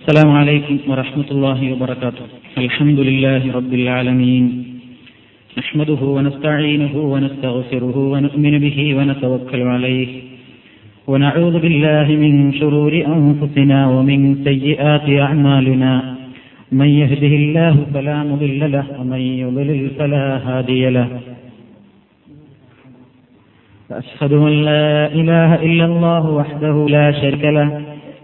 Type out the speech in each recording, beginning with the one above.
السلام عليكم ورحمة الله وبركاته. الحمد لله رب العالمين. نحمده ونستعينه ونستغفره ونؤمن به ونتوكل عليه. ونعوذ بالله من شرور أنفسنا ومن سيئات أعمالنا. من يهده الله فلا مضل له ومن يضلل فلا هادي له. وأشهد أن لا إله إلا الله وحده لا شريك له.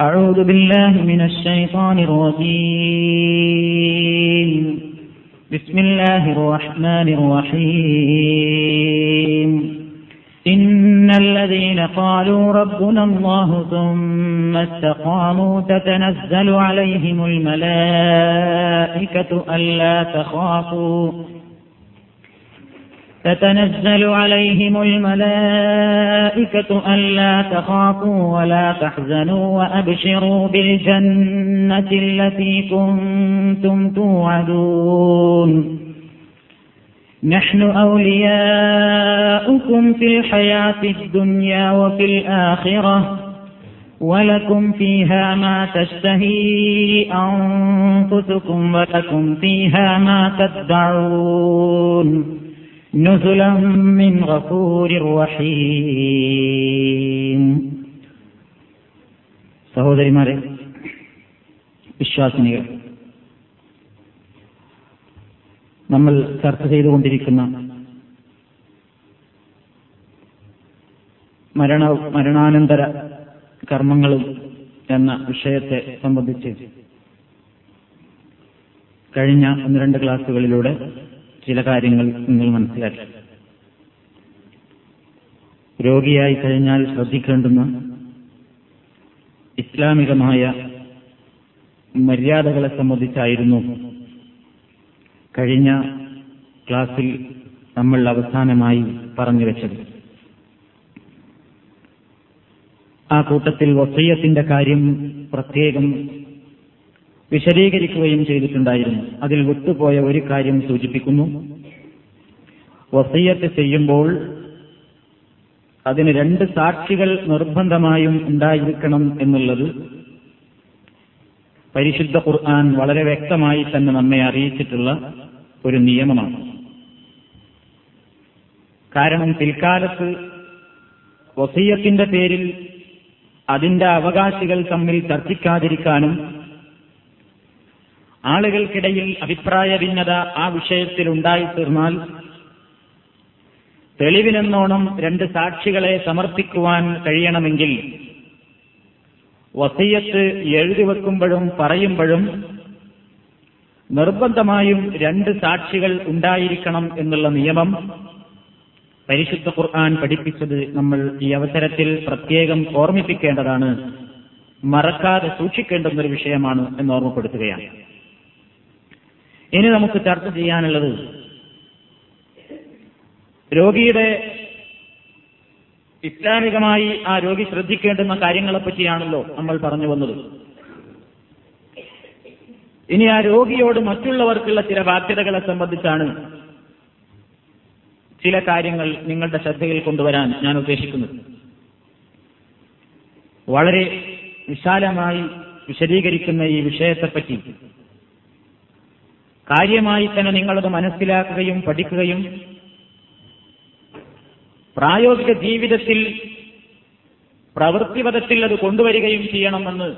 أعوذ بالله من الشيطان الرجيم. بسم الله الرحمن الرحيم. إن الذين قالوا ربنا الله ثم استقاموا تتنزل عليهم الملائكة ألا تخافوا تتنزل عليهم الملائكة ألا تخافوا ولا تحزنوا وأبشروا بالجنة التي كنتم توعدون. نحن أولياؤكم في الحياة الدنيا وفي الآخرة ولكم فيها ما تشتهي أنفسكم ولكم فيها ما تدعون. نزلا من غفور رحيم സഹോദരിമാരെ വിശ്വാസിനികൾ നമ്മൾ ചർച്ച ചെയ്തുകൊണ്ടിരിക്കുന്ന മരണ മരണാനന്തര കർമ്മങ്ങളും എന്ന വിഷയത്തെ സംബന്ധിച്ച് കഴിഞ്ഞ ഒന്ന് രണ്ട് ക്ലാസ്സുകളിലൂടെ ചില കാര്യങ്ങൾ നിങ്ങൾ മനസ്സിലാക്കി. രോഗിയായി കഴിഞ്ഞാൽ ശ്രദ്ധിക്കേണ്ടുന്ന ഇസ്ലാമികമായ മര്യാദകളെ സംബന്ധിച്ചായിരുന്നു കഴിഞ്ഞ ക്ലാസിൽ നമ്മൾ അവസാനമായി പറഞ്ഞു വെച്ചത്. ആ കൂട്ടത്തിൽ വസയ്യത്തിന്റെ കാര്യം പ്രത്യേകം വിശദീകരിക്കുകയും ചെയ്തിട്ടുണ്ടായിരുന്നു. അതിൽ വിട്ടുപോയ ഒരു കാര്യം സൂചിപ്പിക്കുന്നു. വസയ്യത്ത് ചെയ്യുമ്പോൾ അതിന് രണ്ട് സാക്ഷികൾ നിർബന്ധമായും ഉണ്ടായിരിക്കണം എന്നുള്ളത് പരിശുദ്ധ ഖുർആൻ വളരെ വ്യക്തമായി തന്നെ നമ്മെ അറിയിച്ചിട്ടുള്ള ഒരു നിയമമാണ്. കാരണം പിൽക്കാലത്ത് വസീയത്തിന്റെ പേരിൽ അതിന്റെ അവകാശികൾ തമ്മിൽ ചർച്ചിക്കാതിരിക്കാനും ആളുകൾക്കിടയിൽ അഭിപ്രായ ഭിന്നത ആ വിഷയത്തിൽ ഉണ്ടായിത്തീർന്നാൽ തെളിവിനെന്നോണം രണ്ട് സാക്ഷികളെ സമർപ്പിക്കുവാൻ കഴിയണമെങ്കിൽ വസയ്യത്ത് എഴുതി വെക്കുമ്പോഴും പറയുമ്പോഴും നിർബന്ധമായും രണ്ട് സാക്ഷികൾ ഉണ്ടായിരിക്കണം എന്നുള്ള നിയമം പരിശുദ്ധ ഖുർആൻ പഠിപ്പിച്ചത് നമ്മൾ ഈ അവസരത്തിൽ പ്രത്യേകം ഓർമ്മിപ്പിക്കേണ്ടതാണ് മറക്കാതെ സൂക്ഷിക്കേണ്ടുന്ന ഒരു വിഷയമാണ് എന്ന് ഓർമ്മപ്പെടുത്തുകയാണ്. ഇനി നമുക്ക് ചർച്ച ചെയ്യാനുള്ളത് രോഗിയുടെ ഇസ്ലാമികമായി ആ രോഗി ശ്രദ്ധിക്കേണ്ടുന്ന കാര്യങ്ങളെ പറ്റിയാണല്ലോ നമ്മൾ പറഞ്ഞു വന്നത്. ഇനി ആ രോഗിയോട് മറ്റുള്ളവർക്കുള്ള ചില ബാധ്യതകളെ സംബന്ധിച്ചാണ് ചില കാര്യങ്ങൾ നിങ്ങളുടെ ശ്രദ്ധയിൽ കൊണ്ടുവരാൻ ഞാൻ ഉദ്ദേശിക്കുന്നത്. വളരെ വിശാലമായി വിശദീകരിക്കുന്ന ഈ വിഷയത്തെപ്പറ്റി കാര്യമായി തന്നെ നിങ്ങളത് മനസ്സിലാക്കുകയും പഠിക്കുകയും പ്രായോഗിക ജീവിതത്തിൽ പ്രവൃത്തിപഥത്തിൽ അത് കൊണ്ടുവരികയും ചെയ്യണമെന്ന്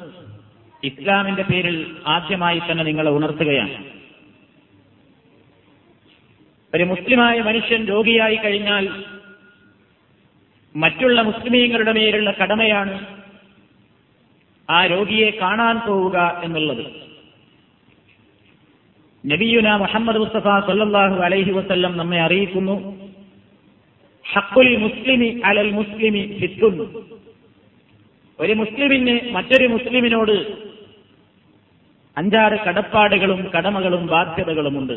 ഇസ്ലാമിന്റെ പേരിൽ ആദ്യമായി തന്നെ നിങ്ങളെ ഉണർത്തുകയാണ്. ഒരു മുസ്ലിമായ മനുഷ്യൻ രോഗിയായി കഴിഞ്ഞാൽ മറ്റുള്ള മുസ്ലിമീങ്ങളുടെ മേലുള്ള കടമയാണ് ആ രോഗിയെ കാണാൻ പോവുക എന്നുള്ളത്. നബിയുന മുഹമ്മദ് മുസ്തഫ സല്ലാഹു അലൈഹി വസ്ല്ലം നമ്മെ അറിയിക്കുന്നു. ഹക്കുൽ മുസ്ലിമി അലൽ മുസ്ലിമി ഫിത്തുൻ. ഒരു മുസ്ലിമിന് മറ്റൊരു മുസ്ലിമിനോട് അഞ്ചാറ് കടപ്പാടുകളും കടമകളും ബാധ്യതകളുമുണ്ട്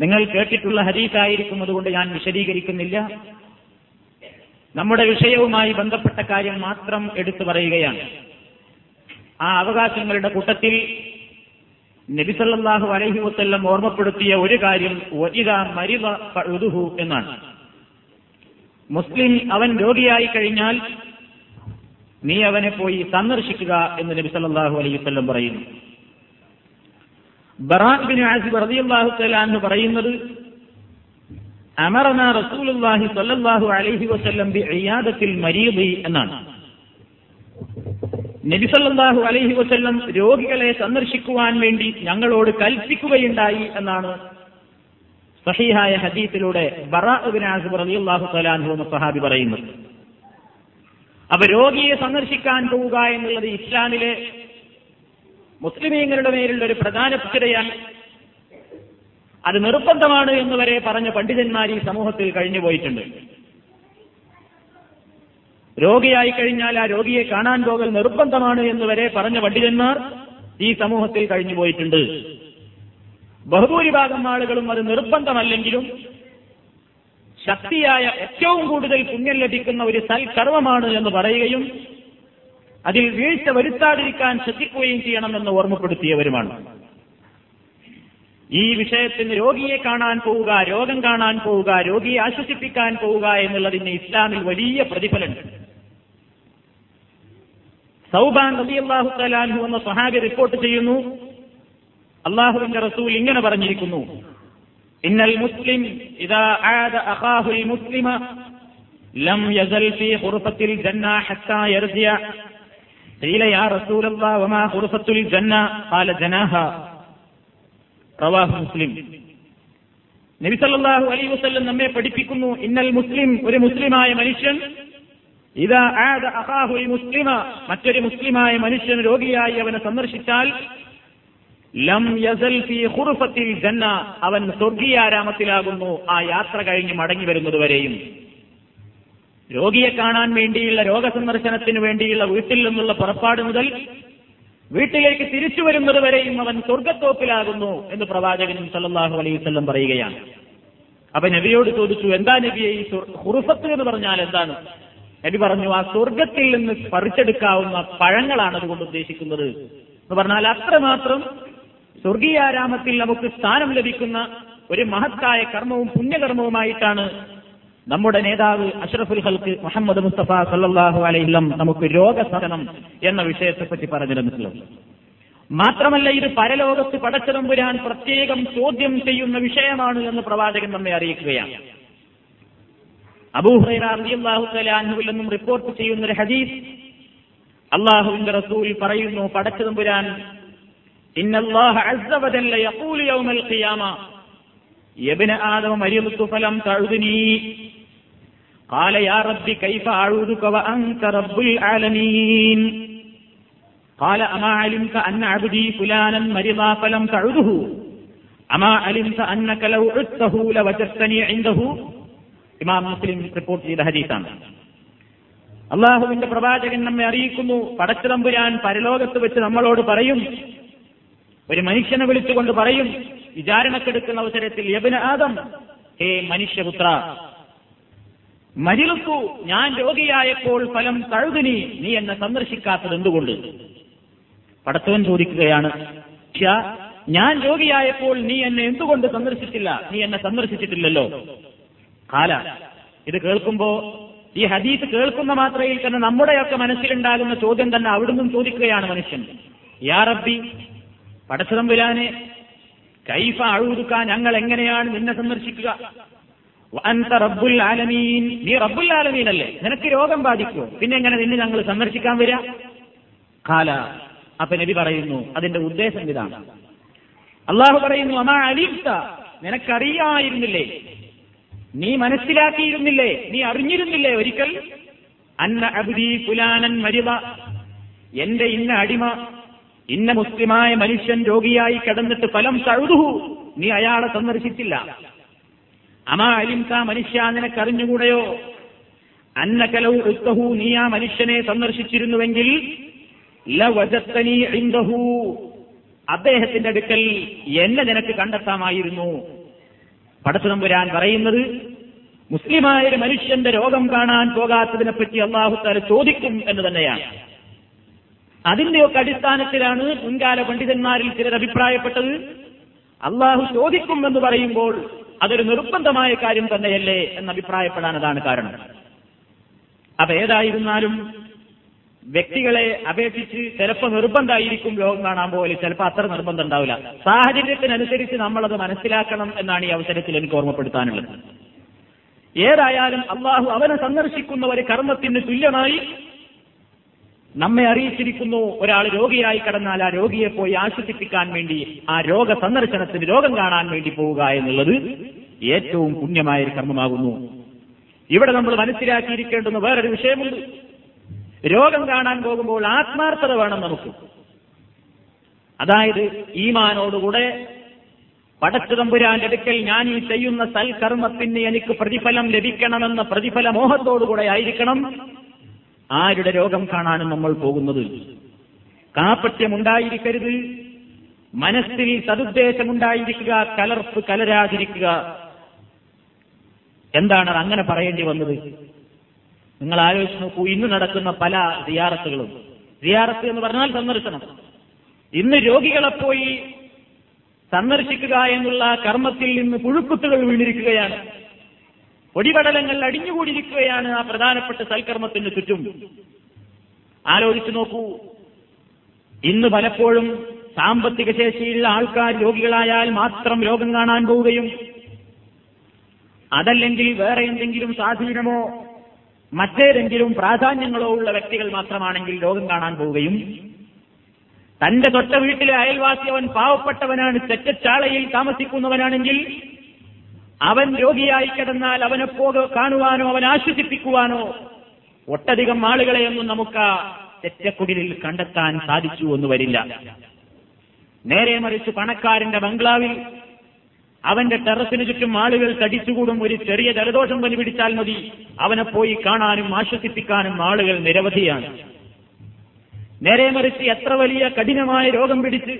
നിങ്ങൾ കേട്ടിട്ടുള്ള ഹരീസായിരിക്കും അതുകൊണ്ട് ഞാൻ വിശദീകരിക്കുന്നില്ല. നമ്മുടെ വിഷയവുമായി ബന്ധപ്പെട്ട കാര്യം മാത്രം എടുത്തു പറയുകയാണ്. ആ അവകാശങ്ങളുടെ കൂട്ടത്തിൽ നബിസല്ലാഹു അലഹി വസ്ല്ലം ഓർമ്മപ്പെടുത്തിയ ഒരു കാര്യം മരിവ പഴുതുഹു എന്നാണ്. മുസ്ലിം അവൻ രോഗിയായി കഴിഞ്ഞാൽ നീ അവനെ പോയി സന്ദർശിക്കുക എന്ന് നബി സല്ലല്ലാഹു അലൈഹി വസല്ലം പറയുന്നു. ബറാഖ് ബിൻ ആസിബ് റളിയല്ലാഹു പറയുന്നത് അമറന റസൂലുള്ളാഹി സ്വല്ലല്ലാഹു അലൈഹി വസല്ലം ബി ഇയാദത്തിൽ മരീദി എന്നാണ്. നബി സല്ലല്ലാഹു അലൈഹി വസല്ലം രോഗികളെ സന്ദർശിക്കുവാൻ വേണ്ടി ഞങ്ങളോട് കൽപ്പിക്കുകയുണ്ടായി എന്നാണ് സഹീഹായ ഹദീസിലൂടെ സഹാബി പറയുന്നത്. അപ്പൊ രോഗിയെ സന്ദർശിക്കാൻ പോവുക എന്നുള്ളത് ഇസ്ലാമിലെ മുസ്ലിമീങ്ങളുടെ മേലുള്ള ഒരു പ്രധാന പ്രധാനപ്പെട്ടയാണ് അത് നിർബന്ധമാണ് എന്ന് വരെ പറഞ്ഞ പണ്ഡിതന്മാർ ഈ സമൂഹത്തിൽ കഴിഞ്ഞു പോയിട്ടുണ്ട്. രോഗിയായി കഴിഞ്ഞാൽ ആ രോഗിയെ കാണാൻ പോകൽ നിർബന്ധമാണ് എന്ന് വരെ പറഞ്ഞ പണ്ഡിതന്മാർ ഈ സമൂഹത്തിൽ കഴിഞ്ഞു പോയിട്ടുണ്ട്. ബഹുഭൂരിഭാഗം ആളുകളും അത് നിർബന്ധമല്ലെങ്കിലും ശക്തിയായ ഏറ്റവും കൂടുതൽ പുണ്യം ലഭിക്കുന്ന ഒരു സൽക്കർമ്മമാണ് എന്ന് പറയുകയും അതിൽ വീഴ്ച വരുത്താതിരിക്കാൻ ശ്രദ്ധിക്കുകയും ചെയ്യണമെന്ന് ഓർമ്മപ്പെടുത്തിയവരുമാണ്. ഈ വിഷയത്തിന് രോഗിയെ കാണാൻ പോവുക രോഗം കാണാൻ പോവുക രോഗിയെ ആശ്വസിപ്പിക്കാൻ പോവുക എന്നുള്ളതിന് ഇസ്ലാമിൽ വലിയ പ്രതിഫലമുണ്ട്. സൗബാൻ റബിയല്ലാഹു തലാൻഹു എന്ന സഹാബി റിപ്പോർട്ട് ചെയ്യുന്നു അള്ളാഹുവിന്റെ റസൂൽ ഇങ്ങനെ പറഞ്ഞിരിക്കുന്നു ഇന്നൽ മുസ്ലിം ഇതാ ആദ അഖാഹുൽ മുസ്ലിമ ലം യസൽ ഫീ ഖുർഫത്തിൽ ജന്ന ഹത്താ യർജിയ قيل يا رسول الله وما غرفة الجنة قال جناها റവാഹ് മുസ്ലിം നബി സല്ലല്ലാഹു അലൈഹി വസല്ലം നമ്മെ പഠിപ്പിക്കുന്നു ഇന്നൽ മുസ്ലിം ഒരു മുസ്ലിമായ മനുഷ്യൻ ഇതാ ആദ അഖാഹു മുസ്ലിമ മറ്റൊരു മുസ്ലിമായ മനുഷ്യൻ രോഗിയായി അവനെ സന്ദർശിച്ചാൽ ലം യസൽ ഫി ഖുർഫത്തിൽ ജന്ന അവൻ സ്വർഗീയാരാമത്തിലാകുന്നു. ആ യാത്ര കഴിഞ്ഞ് മടങ്ങി വരുന്നതുവരെയും രോഗിയെ കാണാൻ വേണ്ടിയുള്ള രോഗസന്ദർശനത്തിന് വേണ്ടിയുള്ള വീട്ടിൽ നിന്നുള്ള പുറപ്പാട് മുതൽ വീട്ടിലേക്ക് തിരിച്ചു വരുന്നത് വരെയും അവൻ സ്വർഗത്തോപ്പിലാകുന്നു എന്ന് പ്രവാചകൻ സല്ലാഹു അലൈഹി വസല്ലം പറയുകയാണ്. അപ്പൊ നബിയോട് ചോദിച്ചു എന്താ നബിയെ ഈ ഹുറുഫത്ത് എന്ന് പറഞ്ഞാൽ എന്താണ്? നബി പറഞ്ഞു ആ സ്വർഗത്തിൽ നിന്ന് പറിച്ചെടുക്കാവുന്ന പഴങ്ങളാണ് അതുകൊണ്ട് ഉദ്ദേശിക്കുന്നത്. എന്ന് പറഞ്ഞാൽ അത്രമാത്രം സ്വർഗീയാരാമത്തിൽ നമുക്ക് സ്ഥാനം ലഭിക്കുന്ന ഒരു മഹത്തായ കർമ്മവും പുണ്യകർമ്മവുമായിട്ടാണ് നമ്മുടെ നേതാവ് അഷ്റഫുൽ ഹൽക്ക് മുഹമ്മദ് മുസ്തഫ സല്ലാഹു അലൈഹിം നമുക്ക് രോഗസഹനം എന്ന വിഷയത്തെപ്പറ്റി പറഞ്ഞിരുന്നിട്ടുള്ളത് മാത്രമല്ല ഇത് പരലോകത്ത് പടച്ചതമ്പുരാൻ പ്രത്യേകം ചോദ്യം ചെയ്യുന്ന വിഷയമാണ് എന്ന് പ്രവാചകൻ നമ്മെ അറിയിക്കുകയാണ്. അബൂഹുറൈറാഹു തലാൻഹുവിൽ നിന്നും റിപ്പോർട്ട് ചെയ്യുന്ന ഒരു ഹദീസ് അള്ളാഹുവിന്റെ റസൂൽ പറയുന്നു പടച്ചതമ്പുരാൻ ഇന്നല്ലാഹ അസ്സ വജല്ല യഖൂലു യൗമൽ ഖിയാമ യബ്ന ആദമ മരിയതു ഫലം തഴുതിനീ قال يا رب كيف أعوذك وأنت رب العالمين قال أما علمت أن عبدي فلانا مرضا فلم تعده أما علمت أنك لو عدته لوجدتني عنده ഇമാം മുസ്ലിം റിപ്പോർട്ട് ചെയ്ത ഹദീസാണ്. അള്ളാഹുവിന്റെ പ്രവാചകൻ നമ്മെ അറിയിക്കുന്നു പടച്ചിതമ്പുരാൻ പരലോകത്ത് വെച്ച് നമ്മളോട് പറയും ഒരു മനുഷ്യനെ വിളിച്ചുകൊണ്ട് പറയും വിചാരണക്കെടുക്കുന്ന അവസരത്തിൽ യബിന് ആദം ഹേ മനുഷ്യപുത്ര മരിലുക്കു ഞാൻ രോഗിയായപ്പോൾ ഫലം തഴുതിനി നീ എന്നെ സന്ദർശിക്കാത്തത് എന്തുകൊണ്ട്? പടത്തവൻ ചോദിക്കുകയാണ് ഞാൻ രോഗിയായപ്പോൾ നീ എന്നെ എന്തുകൊണ്ട് സന്ദർശിച്ചില്ല? നീ എന്നെ സന്ദർശിച്ചിട്ടില്ലല്ലോ. കാല ഇത് കേൾക്കുമ്പോ ഈ ഹദീസ് കേൾക്കുന്ന മാത്രയിൽ തന്നെ നമ്മുടെയൊക്കെ മനസ്സിലുണ്ടാകുന്ന ചോദ്യം തന്നെ അവിടുന്ന് ചോദിക്കുകയാണ് മനുഷ്യൻ. യാ റബ്ബി പടച്ചതം വിലാനെ കൈഫ അഴുതുക്കാൻ ഞങ്ങൾ എങ്ങനെയാണ് നിന്നെ സന്ദർശിക്കുക? റബ്ബുൽ ആലമീൻ. നീ റബ്ബുൽ ആലമീൻ അല്ലേ? നിനക്ക് രോഗം ബാധിക്കുമോ പിന്നെ എങ്ങനെ നിന്നെ ഞങ്ങൾ സന്ദർശിക്കാൻ വരിക കാല അപ്പൊ നബി പറയുന്നു അതിന്റെ ഉദ്ദേശം ഇതാണ്. അള്ളാഹു പറയുന്നു അമാ അലിഫ്ത നിനക്കറിയായിരുന്നില്ലേ? നീ മനസ്സിലാക്കിയിരുന്നില്ലേ? നീ അറിഞ്ഞിരുന്നില്ലേ ഒരിക്കൽ? അന്ന അബ്ദി ഫുലാനൻ മരിത. എന്റെ ഇന്ന അടിമ ഇന്ന മുസ്ലിമായ മനുഷ്യൻ രോഗിയായി കിടന്നിട്ട് ഫലം തഴുതുഹു. നീ അയാളെ സന്ദർശിച്ചില്ല. അമാ അലിംസ മനുഷ്യ നിനക്കറിഞ്ഞുകൂടെയോ? അന്നകലവും ഉത്തഹു നീ ആ മനുഷ്യനെ സന്ദർശിച്ചിരുന്നുവെങ്കിൽ അദ്ദേഹത്തിന്റെ അടുക്കൽ എന്നെ നിനക്ക് കണ്ടെത്താമായിരുന്നു. പടച്ചുതമ്പുരാൻ പറയുന്നത് മുസ്ലിമായ ഒരു മനുഷ്യന്റെ രോഗം കാണാൻ പോകാത്തതിനെപ്പറ്റി അള്ളാഹുത്താല ചോദിക്കും എന്ന് തന്നെയാണ്. അതിന്റെയൊക്കെ അടിസ്ഥാനത്തിലാണ് മുൻകാല പണ്ഡിതന്മാരിൽ ചിലർ അഭിപ്രായപ്പെട്ടത്. അള്ളാഹു ചോദിക്കും എന്ന് പറയുമ്പോൾ അതൊരു നിർബന്ധമായ കാര്യം തന്നെയല്ലേ എന്ന് അഭിപ്രായപ്പെടാൻ അതാണ് കാരണം. അപ്പൊ ഏതായിരുന്നാലും വ്യക്തികളെ അപേക്ഷിച്ച് ചിലപ്പോൾ നിർബന്ധമായിരിക്കും ലോകം കാണാൻ പോലെ ചിലപ്പോൾ അത്ര നിർബന്ധം ഉണ്ടാവില്ല. സാഹചര്യത്തിനനുസരിച്ച് നമ്മളത് മനസ്സിലാക്കണം എന്നാണ് ഈ അവസരത്തിൽ എനിക്ക് ഓർമ്മപ്പെടുത്താനുള്ളത്. ഏതായാലും അള്ളാഹു അവനെ സന്ദർശിക്കുന്ന ഒരു കർമ്മത്തിന് തുല്യമായി നമ്മെ അറിയിച്ചിരിക്കുന്നു. ഒരാൾ രോഗിയായി കടന്നാൽ ആ രോഗിയെ പോയി ആശ്വസിപ്പിക്കാൻ വേണ്ടി ആ രോഗ സന്ദർശനത്തിന് രോഗം കാണാൻ വേണ്ടി പോവുക എന്നുള്ളത് ഏറ്റവും പുണ്യമായ ഒരു കർമ്മമാകുന്നു. ഇവിടെ നമ്മൾ മനസ്സിലാക്കിയിരിക്കേണ്ടുന്ന വേറൊരു വിഷയമുണ്ട്. രോഗം കാണാൻ പോകുമ്പോൾ ആത്മാർത്ഥത വേണം നമുക്ക്. അതായത് ഈമാനോടുകൂടെ പടച്ചുതമ്പുരാന്റെ അടുക്കൽ ഞാൻ ഈ ചെയ്യുന്ന സൽകർമ്മത്തിന് എനിക്ക് പ്രതിഫലം ലഭിക്കണമെന്ന പ്രതിഫല മോഹത്തോടുകൂടെ ആയിരിക്കണം. ആരുടെ രോഗം കാണാനും നമ്മൾ പോകുന്നത്? കാപ്പട്യമുണ്ടായിരിക്കരുത് മനസ്സിൽ സതുദ്ദേശമുണ്ടായിരിക്കുക കലർപ്പ് കലരാതിരിക്കുക. എന്താണ് അങ്ങനെ പറയേണ്ടി വന്നത്? നിങ്ങൾ ആലോചിച്ച് നോക്കൂ ഇന്ന് നടക്കുന്ന പല സിയാറത്തുകളും. സിയാറത്ത് എന്ന് പറഞ്ഞാൽ സന്ദർശനം. ഇന്ന് രോഗികളെ പോയി സന്ദർശിക്കുക എന്നുള്ള കർമ്മത്തിൽ നിന്ന് പുഴുക്കുത്തുകൾ വീണിരിക്കുകയാണ്. പൊടിപടലങ്ങൾ അടിഞ്ഞുകൂടിയിരിക്കുകയാണ് ആ പ്രധാനപ്പെട്ട സൽക്കർമ്മത്തിന് ചുറ്റും. ആലോചിച്ചു നോക്കൂ ഇന്ന് പലപ്പോഴും സാമ്പത്തിക ശേഷിയുള്ള ആൾക്കാർ രോഗികളായാൽ മാത്രം രോഗം കാണാൻ പോവുകയും അതല്ലെങ്കിൽ വേറെ എന്തെങ്കിലും സ്വാധീനമോ മറ്റേതെങ്കിലും പ്രാധാന്യങ്ങളോ ഉള്ള വ്യക്തികൾ മാത്രമാണെങ്കിൽ രോഗം കാണാൻ പോവുകയും തന്റെ തൊട്ട വീട്ടിലെ അയൽവാസി അവൻ പാവപ്പെട്ടവനാണ് ചെറ്റച്ചാളയിൽ താമസിക്കുന്നവനാണെങ്കിൽ അവൻ രോഗിയായി കിടന്നാൽ അവനെ പോക കാണുവാനോ അവൻ ആശ്വസിപ്പിക്കുവാനോ ഒട്ടധികം ആളുകളെയൊന്നും നമുക്ക് തെറ്റക്കുടിലിൽ കണ്ടെത്താൻ സാധിച്ചു എന്ന് വരില്ല. നേരെ മറിച്ച് പണക്കാരന്റെ ബംഗ്ലാവിൽ അവന്റെ ടെറസിന് ചുറ്റും ആളുകൾ തടിച്ചുകൂടും. ഒരു ചെറിയ ജലദോഷം പനി പിടിച്ചാൽ മതി. അവനെ പോയി കാണാനും ആശ്വസിപ്പിക്കാനും ആളുകൾ നിരവധിയാണ്. നേരെ മറിച്ച് എത്ര വലിയ കഠിനമായ രോഗം പിടിച്ച്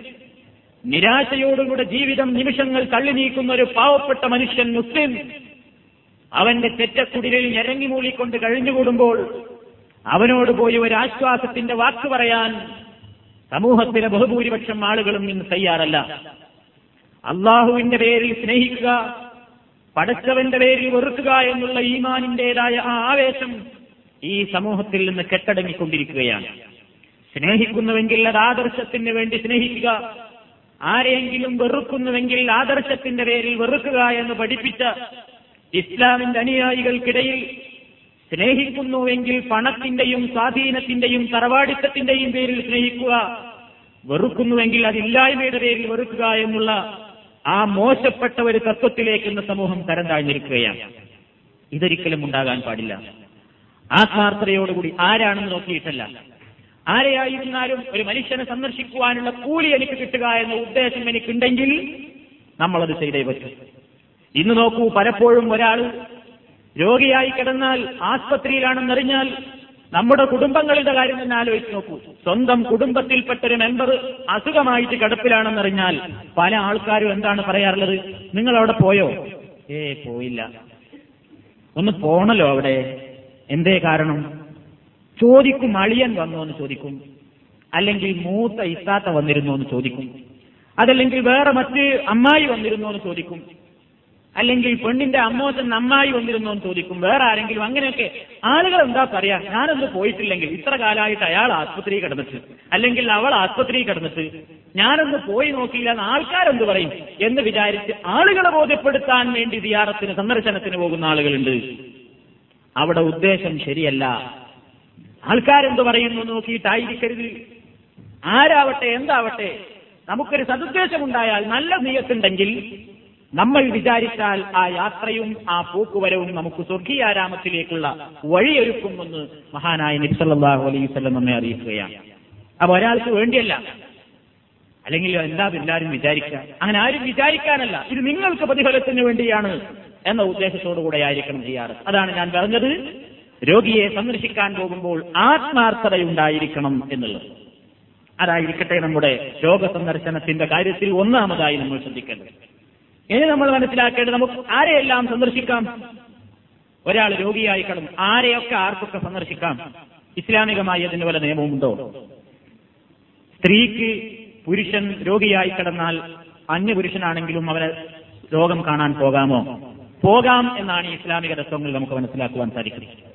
നിരാശയോടുകൂടെ ജീവിതം നിമിഷങ്ങൾ തള്ളി നീക്കുന്ന ഒരു പാവപ്പെട്ട മനുഷ്യൻ മുസ്ലിം. അവന്റെ തെറ്റക്കുടിലിൽ ഞരങ്ങി മൂളിക്കൊണ്ട് കഴിഞ്ഞുകൂടുമ്പോൾ അവനോട് പോയി ഒരു ആശ്വാസത്തിന്റെ വാക്ക് പറയാൻ സമൂഹത്തിലെ ബഹുഭൂരിപക്ഷം ആളുകളും ഇന്ന് തയ്യാറല്ല. അള്ളാഹുവിന്റെ പേരിൽ സ്നേഹിക്കുക പടച്ചവന്റെ പേരിൽ വെറുക്കുക എന്നുള്ള ഈമാനിന്റേതായ ആ ആവേശം ഈ സമൂഹത്തിൽ നിന്ന് കെട്ടടങ്ങിക്കൊണ്ടിരിക്കുകയാണ്. സ്നേഹിക്കുന്നുവെങ്കിൽ അത് ആദർശത്തിന് വേണ്ടി സ്നേഹിക്കുക ആരെയെങ്കിലും വെറുക്കുന്നുവെങ്കിൽ ആദർശത്തിന്റെ പേരിൽ വെറുക്കുക എന്ന് പഠിപ്പിച്ച ഇസ്ലാമിന്റെ അനുയായികൾക്കിടയിൽ സ്നേഹിക്കുന്നുവെങ്കിൽ പണത്തിന്റെയും സ്വാധീനത്തിന്റെയും തറവാടിത്തത്തിന്റെയും പേരിൽ സ്നേഹിക്കുക വെറുക്കുന്നുവെങ്കിൽ അതില്ലായ്മയുടെ പേരിൽ വെറുക്കുക എന്നുള്ള ആ മോശപ്പെട്ട ഒരു തത്വത്തിലേക്ക് ഇന്ന് സമൂഹം തരം താഴ്ന്നിരിക്കുകയാണ്. ഇതൊരിക്കലും ഉണ്ടാകാൻ പാടില്ല. ആത്മാർത്ഥതയോടുകൂടി ആരാണെന്ന് നോക്കിയിട്ടല്ല. ആരെയായിരുന്നാലും ഒരു മനുഷ്യനെ സന്ദർശിക്കുവാനുള്ള കൂലി എനിക്ക് കിട്ടുക എന്ന ഉദ്ദേശം എനിക്കുണ്ടെങ്കിൽ നമ്മളത് ചെയ്തേ പറ്റൂ. ഇന്ന് നോക്കൂ പലപ്പോഴും ഒരാൾ രോഗിയായി കിടന്നാൽ ആസ്പത്രിയിലാണെന്നറിഞ്ഞാൽ നമ്മുടെ കുടുംബങ്ങളുടെ കാര്യം തന്നെ ആലോചിച്ച് നോക്കൂ. സ്വന്തം കുടുംബത്തിൽപ്പെട്ട ഒരു മെമ്പർ അസുഖമായിട്ട് കിടപ്പിലാണെന്നറിഞ്ഞാൽ പല ആൾക്കാരും എന്താണ് പറയാറുള്ളത്? നിങ്ങൾ അവിടെ പോയോ? ഏ പോയില്ല. ഒന്ന് പോണല്ലോ അവിടെ. എന്തേ കാരണം? ചോദിക്കും അളിയൻ വന്നോ എന്ന് ചോദിക്കും. അല്ലെങ്കിൽ മൂത്ത ഇത്താത്ത വന്നിരുന്നു എന്ന് ചോദിക്കും. അതല്ലെങ്കിൽ വേറെ മറ്റ് അമ്മായി വന്നിരുന്നോ എന്ന് ചോദിക്കും. അല്ലെങ്കിൽ പെണ്ണിന്റെ അമ്മോച്ചൻ നന്നായി വന്നിരുന്നു എന്ന് ചോദിക്കും. വേറെ ആരെങ്കിലും അങ്ങനെയൊക്കെ ആളുകൾ എന്താ പറയാ? ഞാനൊന്ന് പോയിട്ടില്ലെങ്കിൽ ഇത്ര കാലമായിട്ട് അയാൾ ആസ്പത്രി കിടന്നിട്ട് അല്ലെങ്കിൽ അവൾ ആസ്പത്രി കിടന്നിട്ട് ഞാനൊന്ന് പോയി നോക്കിയില്ല എന്ന് ആൾക്കാരെന്ത് പറയും? എന്ന് വിചാരിച്ച് ആളുകളെ ബോധ്യപ്പെടുത്താൻ വേണ്ടി ദിയാറത്തിന് സന്ദർശനത്തിന് പോകുന്ന ആളുകളുണ്ട്. അവിടെ ഉദ്ദേശം ശരിയല്ല. ആൾക്കാരെന്ത് പറയുന്നു നോക്കിയിട്ടായിരിക്കരുത്. ആരാവട്ടെ എന്താവട്ടെ? നമുക്കൊരു സതുദ്ദേശമുണ്ടായാൽ നല്ല നീയത്തുണ്ടെങ്കിൽ നമ്മൾ വിചാരിച്ചാൽ ആ യാത്രയും ആ പോക്കുവരവും നമുക്ക് സ്വർഗീയാരാമത്തിലേക്കുള്ള വഴിയൊരുക്കുമെന്ന് മഹാനായ നബ്സല്ലാഹു അലൈഹി സ്വലം നമ്മെ അറിയിക്കുകയാണ്. അപ്പൊ ഒരാൾക്ക് വേണ്ടിയല്ല. അല്ലെങ്കിൽ എന്താ എല്ലാവരും വിചാരിക്കുക? അങ്ങനെ ആരും വിചാരിക്കാനല്ല. ഇത് നിങ്ങൾക്ക് പ്രതിഫലത്തിന് വേണ്ടിയാണ് എന്ന ഉദ്ദേശത്തോടുകൂടെ ആയിരിക്കണം ചെയ്യാറ് അതാണ് ഞാൻ പറഞ്ഞത്. രോഗിയെ സന്ദർശിക്കാൻ പോകുമ്പോൾ ആത്മാർത്ഥതയുണ്ടായിരിക്കണം എന്നുള്ളത്. അതായിരിക്കട്ടെ നമ്മുടെ രോഗ സന്ദർശനത്തിന്റെ കാര്യത്തിൽ ഒന്നാമതായി നമ്മൾ ശ്രദ്ധിക്കേണ്ടത്. ഇനി നമ്മൾ മനസ്സിലാക്കേണ്ടത് നമുക്ക് ആരെയെല്ലാം സന്ദർശിക്കാം? ഒരാൾ രോഗിയായി കടന്നു. ആരെയൊക്കെ ആർക്കൊക്കെ സന്ദർശിക്കാം? ഇസ്ലാമികമായി അതിന് വല്ല നിയമവുമുണ്ടോ? സ്ത്രീക്ക് പുരുഷൻ രോഗിയായി കിടന്നാൽ അന്യപുരുഷനാണെങ്കിലും അവരെ രോഗം കാണാൻ പോകാമോ? പോകാം എന്നാണ് ഇസ്ലാമിക തത്വങ്ങൾ നമുക്ക് മനസ്സിലാക്കുവാൻ സാധിക്കുന്നത്.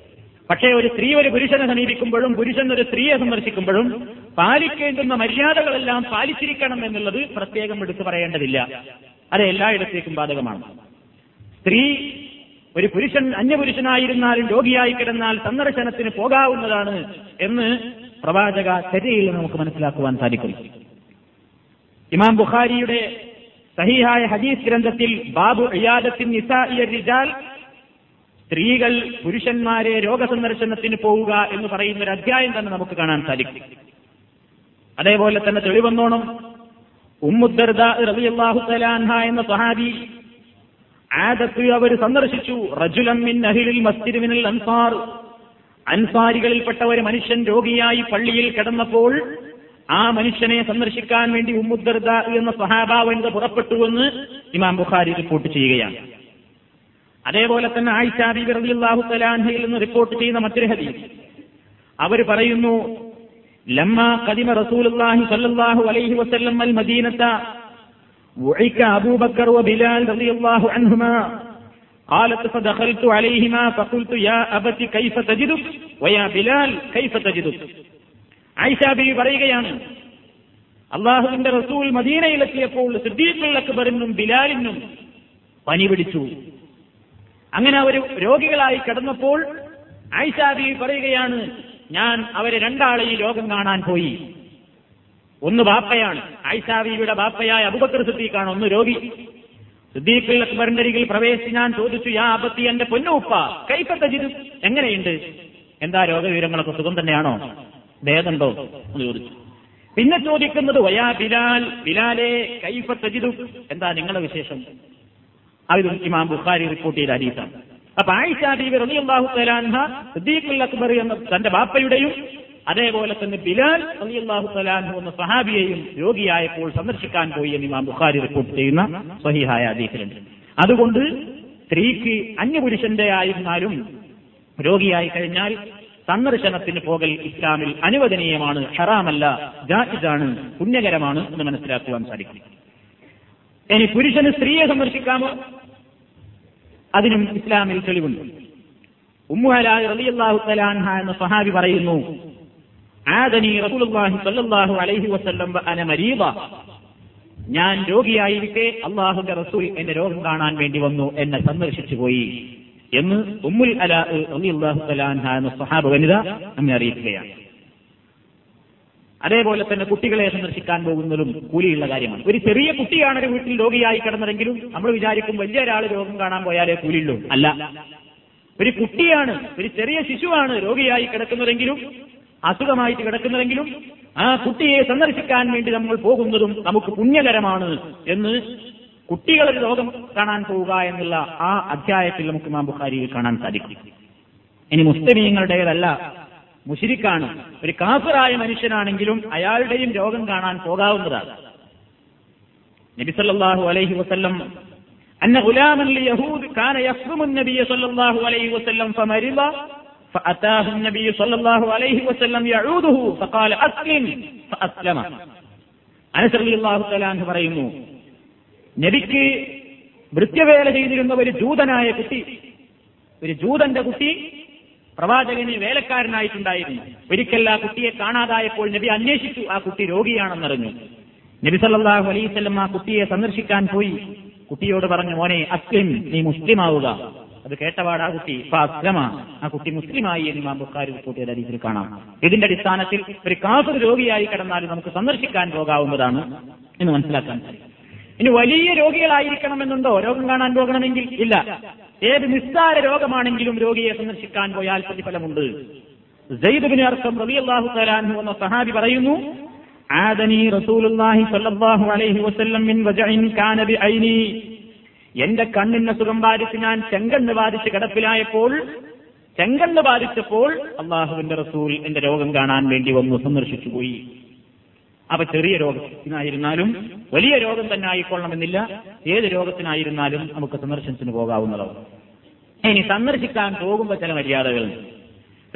പക്ഷേ ഒരു സ്ത്രീ ഒരു പുരുഷനെ സമീപിക്കുമ്പോഴും പുരുഷൻ ഒരു സ്ത്രീയെ സന്ദർശിക്കുമ്പോഴും പാലിക്കേണ്ടുന്ന മര്യാദകളെല്ലാം പാലിച്ചിരിക്കണം എന്നുള്ളത് പ്രത്യേകം എടുത്തു പറയേണ്ടതില്ല. അത് എല്ലായിടത്തേക്കും ബാധകമാണ്. സ്ത്രീ ഒരു പുരുഷൻ അന്യപുരുഷനായിരുന്നാലും രോഗിയായി കിടന്നാൽ സന്ദർശനത്തിന് പോകാവുന്നതാണ് എന്ന് പ്രവാചക ചര്യയിൽ നമുക്ക് മനസ്സിലാക്കുവാൻ സാധിക്കും. ഇമാം ബുഖാരിയുടെ സഹിഹായ ഹദീസ് ഗ്രന്ഥത്തിൽ ബാബു അയ്യാദത്തിൻ നിസാൽ സ്ത്രീകൾ പുരുഷന്മാരെ രോഗസന്ദർശനത്തിന് പോവുക എന്ന് പറയുന്ന ഒരു അധ്യായം തന്നെ നമുക്ക് കാണാൻ സാധിക്കും. അതേപോലെ തന്നെ തെളിവന്നോണം എന്ന സഹാബി ആദത്ത് അവർ സന്ദർശിച്ചു. മിൻ അഹിലിൽ മസ്ജിദ് അൻസാർ. അൻസാരികളിൽപ്പെട്ട ഒരു മനുഷ്യൻ രോഗിയായി പള്ളിയിൽ കിടന്നപ്പോൾ ആ മനുഷ്യനെ സന്ദർശിക്കാൻ വേണ്ടി ഉമ്മുദർദ എന്ന സഹാബ വനിത പുറപ്പെട്ടുവെന്ന് ഇമാം ബുഖാരി റിപ്പോർട്ട് ചെയ്യുകയാണ്. അതേപോലെ തന്നെ ആയിഷാബി ബീബി റളിയല്ലാഹു തലാൻഹയിൽ നിന്ന് റിപ്പോർട്ട് ചെയ്യുന്ന മറ്റൊരു ഹദീസ്. അവർ പറയുന്നു ലമ്മ കദിമ റസൂലുള്ളാഹി സ്വല്ലല്ലാഹു അലൈഹി വസല്ലം അൽ മദീനത وعك أبو بكر وبلال رضي الله عنهما قالت فدخلت عليهما فقلت يا أبت كيف تجدك ويا بلال كيف تجدك ആയിഷ ബീവി പറയുകയാണ് അള്ളാഹുവിന്റെ റസൂൽ മദീനയിലെത്തിയപ്പോൾ സിദ്ദീഖുൽ അക്ബറിനും ബിലാലിനും പനി പിടിച്ചു അങ്ങനെ അവർ രോഗികളായി കിടന്നപ്പോൾ ആയിഷ ബീവി പറയുകയാണ് ഞാൻ അവരെ ഈ ലോകം കാണാൻ പോയി. ഒന്ന് ബാപ്പയാണ്. ആയിഷ ബീവിയുടെ ബാപ്പയായ അബുബക്കർ സിദ്ദീഖാണ് ഒന്ന് രോഗി. സിദ്ദീഖുൽ അക്ബറിന്റെ അരികിൽ പ്രവേശിച്ച് ഞാൻ ചോദിച്ചു യാ അബത്തി എന്റെ പൊന്നുപ്പ കൈപ്പത്തജിത് എങ്ങനെയുണ്ട്? എന്താ രോഗവിവരങ്ങളൊക്കെ സുഖം തന്നെയാണോ? ഭേദമുണ്ടോ എന്ന് ചോദിച്ചു. പിന്നെ ചോദിക്കുന്നത് വയാ ബിലാൽ ബിലാലെ കൈഫ തജിദു? എന്താ നിങ്ങളുടെ വിശേഷം? അതും ഇമാം ബുഖാരി റിപ്പോർട്ട് ചെയ്ത ഹദീസാണ്. അപ്പൊ ആയിഷ ബീബി റളിയല്ലാഹു തആലാൻഹ സിദ്ദീഖുൽ അക്ബർ എന്ന തന്റെ ബാപ്പയുടെയും അതേപോലെ തന്നെ ബിലാൽ റളിയല്ലാഹു തലാൻഹു എന്ന സഹാബിയെയും രോഗിയായപ്പോൾ സന്ദർശിക്കാൻ പോയി എന്ന് ഇമാം ബുഖാരി റിപ്പോർട്ട് ചെയ്യുന്ന സഹിഹായ ഹദീസിലുണ്ട്. അതുകൊണ്ട് സ്ത്രീക്ക് അന്യപുരുഷന്റെ ആയിരുന്നാലും രോഗിയായി കഴിഞ്ഞാൽ സന്ദർശനത്തിന് പോകൽ ഇസ്ലാമിൽ അനുവദനീയമാണ് ഹറാമല്ല ജാഹിദാണ് പുണ്യകരമാണ് എന്ന് മനസ്സിലാക്കുവാൻ സാധിക്കും. ഇനി പുരുഷന് സ്ത്രീയെ സന്ദർശിക്കാമോ? അതിനും ഇസ്ലാമിൽ തെളിവുണ്ട്. ഉമ്മുഹലായി റളിയല്ലാഹു തലാൻഹ എന്ന സഹാബി പറയുന്നു ആദനി റസൂലുള്ളാഹി സ്വല്ലല്ലാഹു അലൈഹി വസല്ലം അന ഞാൻ രോഗിയായിരിക്കെ അള്ളാഹുന്റെ റസൂൽ എന്റെ രോഗം കാണാൻ വേണ്ടി വന്നു എന്നെ സന്ദർശിച്ചു പോയി എന്ന് ഉമ്മുൽ അലാഹു തലാൻഹ എന്ന സഹാബ വനിത നമ്മെ അറിയിക്കുകയാണ്. അതേപോലെ തന്നെ കുട്ടികളെ സന്ദർശിക്കാൻ പോകുന്നതും കൂലിയുള്ള കാര്യമാണ്. ഒരു ചെറിയ കുട്ടിയാണ് ഒരു വീട്ടിൽ രോഗിയായി കിടന്നതെങ്കിലും നമ്മൾ വിചാരിക്കും വലിയ ഒരാൾ രോഗം കാണാൻ പോയാലേ കൂലിയുള്ളൂ. അല്ല. ഒരു കുട്ടിയാണ് ഒരു ചെറിയ ശിശുവാണ് രോഗിയായി കിടക്കുന്നതെങ്കിലും അസുഖമായിട്ട് കിടക്കുന്നതെങ്കിലും ആ കുട്ടിയെ സന്ദർശിക്കാൻ വേണ്ടി നമ്മൾ പോകുന്നതും നമുക്ക് പുണ്യകരമാണ് എന്ന് കുട്ടികളൊരു രോഗം കാണാൻ പോവുക എന്നുള്ള ആ അധ്യായത്തിൽ നമുക്ക് ഇമാം ബുഖാരിയിൽ കാണാൻ സാധിക്കും. ഇനി മുസ്ലിമീങ്ങളുടേതല്ല മുഷിരിക്കാണ് ഒരു കാഫിറായ മനുഷ്യനാണെങ്കിലും അയാളുടെയും രോഗം കാണാൻ പോകാവുന്നതാണ് നബി സല്ലല്ലാഹു അലൈഹി വസല്ലം أن غلاما ليهود كان يخدم النبي صلى الله عليه وسلم فمرض فأتاه النبي صلى الله عليه وسلم يعوده فقال أسلم فأسلم അനസ് റളിയല്ലാഹു തആല അൻഹു പറയുന്നു നബിക്ക് വൃത്യവേല ചെയ്തിരുന്ന ഒരു ജൂതനായ കുട്ടി ഒരു ജൂതന്റെ കുട്ടി പ്രവാചകന് വേലക്കാരനായിട്ടുണ്ടായിരുന്നു. ഒരിക്കൽ ആ കുട്ടിയെ കാണാതായപ്പോൾ നബി അന്വേഷിച്ചു ആ കുട്ടി രോഗിയാണെന്നറിഞ്ഞു. നബി സല്ലാഹു അലൈഹി വസല്ലം ആ കുട്ടിയെ സന്ദർശിക്കാൻ പോയി. കുട്ടിയോട് പറഞ്ഞു മോനെ അസ്ലിം നീ മുസ്ലിമാവുക. അത് കേട്ടപാട് ആ കുട്ടി ഇപ്പൊ അസ്ലമ ആ കുട്ടി മുസ്ലിമായി എന്ന് ഇമാം ബുഖാരി റിപ്പോർട്ട് ചെയ്ത രീതിയിൽ കാണാം. ഇതിന്റെ അടിസ്ഥാനത്തിൽ ഒരു കാസർ രോഗിയായി കിടന്നാൽ നമുക്ക് സന്ദർശിക്കാൻ പോകാവുന്നതാണ് എന്ന് മനസ്സിലാക്കാൻ സാധിക്കും. ഇനി വലിയ രോഗികളായിരിക്കണമെന്നുണ്ടോ? രോഗം കാണാൻ പോകണമെങ്കിൽ ഇല്ല. ഏത് നിസ്സാര രോഗമാണെങ്കിലും രോഗിയെ സന്ദർശിക്കാൻ പോയാൽ പ്രതിഫലമുണ്ട്. ജയ്ദുബിന് അർത്ഥം റളിയല്ലാഹു തആലാഹു എന്ന സഹാബി പറയുന്നു ആദനി അലൈഹി വസല്ലം മിൻ വജഇൻ കാന എന്റെ കണ്ണിന് സുഖം ബാധിച്ച് ഞാൻ ചെങ്കണ്ണ് ബാധിച്ച് കിടപ്പിലായപ്പോൾ ചെങ്കണ്ണ് ബാധിച്ചപ്പോൾ അള്ളാഹുവിന്റെ റസൂൽ എന്റെ രോഗം കാണാൻ വേണ്ടി വന്നു സന്ദർശിച്ചു പോയി. അപ്പൊ ചെറിയ രോഗത്തിനായിരുന്നാലും വലിയ രോഗം തന്നെ ആയിക്കൊള്ളണമെന്നില്ല. ഏത് രോഗത്തിനായിരുന്നാലും നമുക്ക് സന്ദർശനത്തിന് പോകാവുന്നതാണ്. ഇനി സന്ദർശിക്കാൻ പോകുമ്പോൾ ചില മര്യാദകളുണ്ട്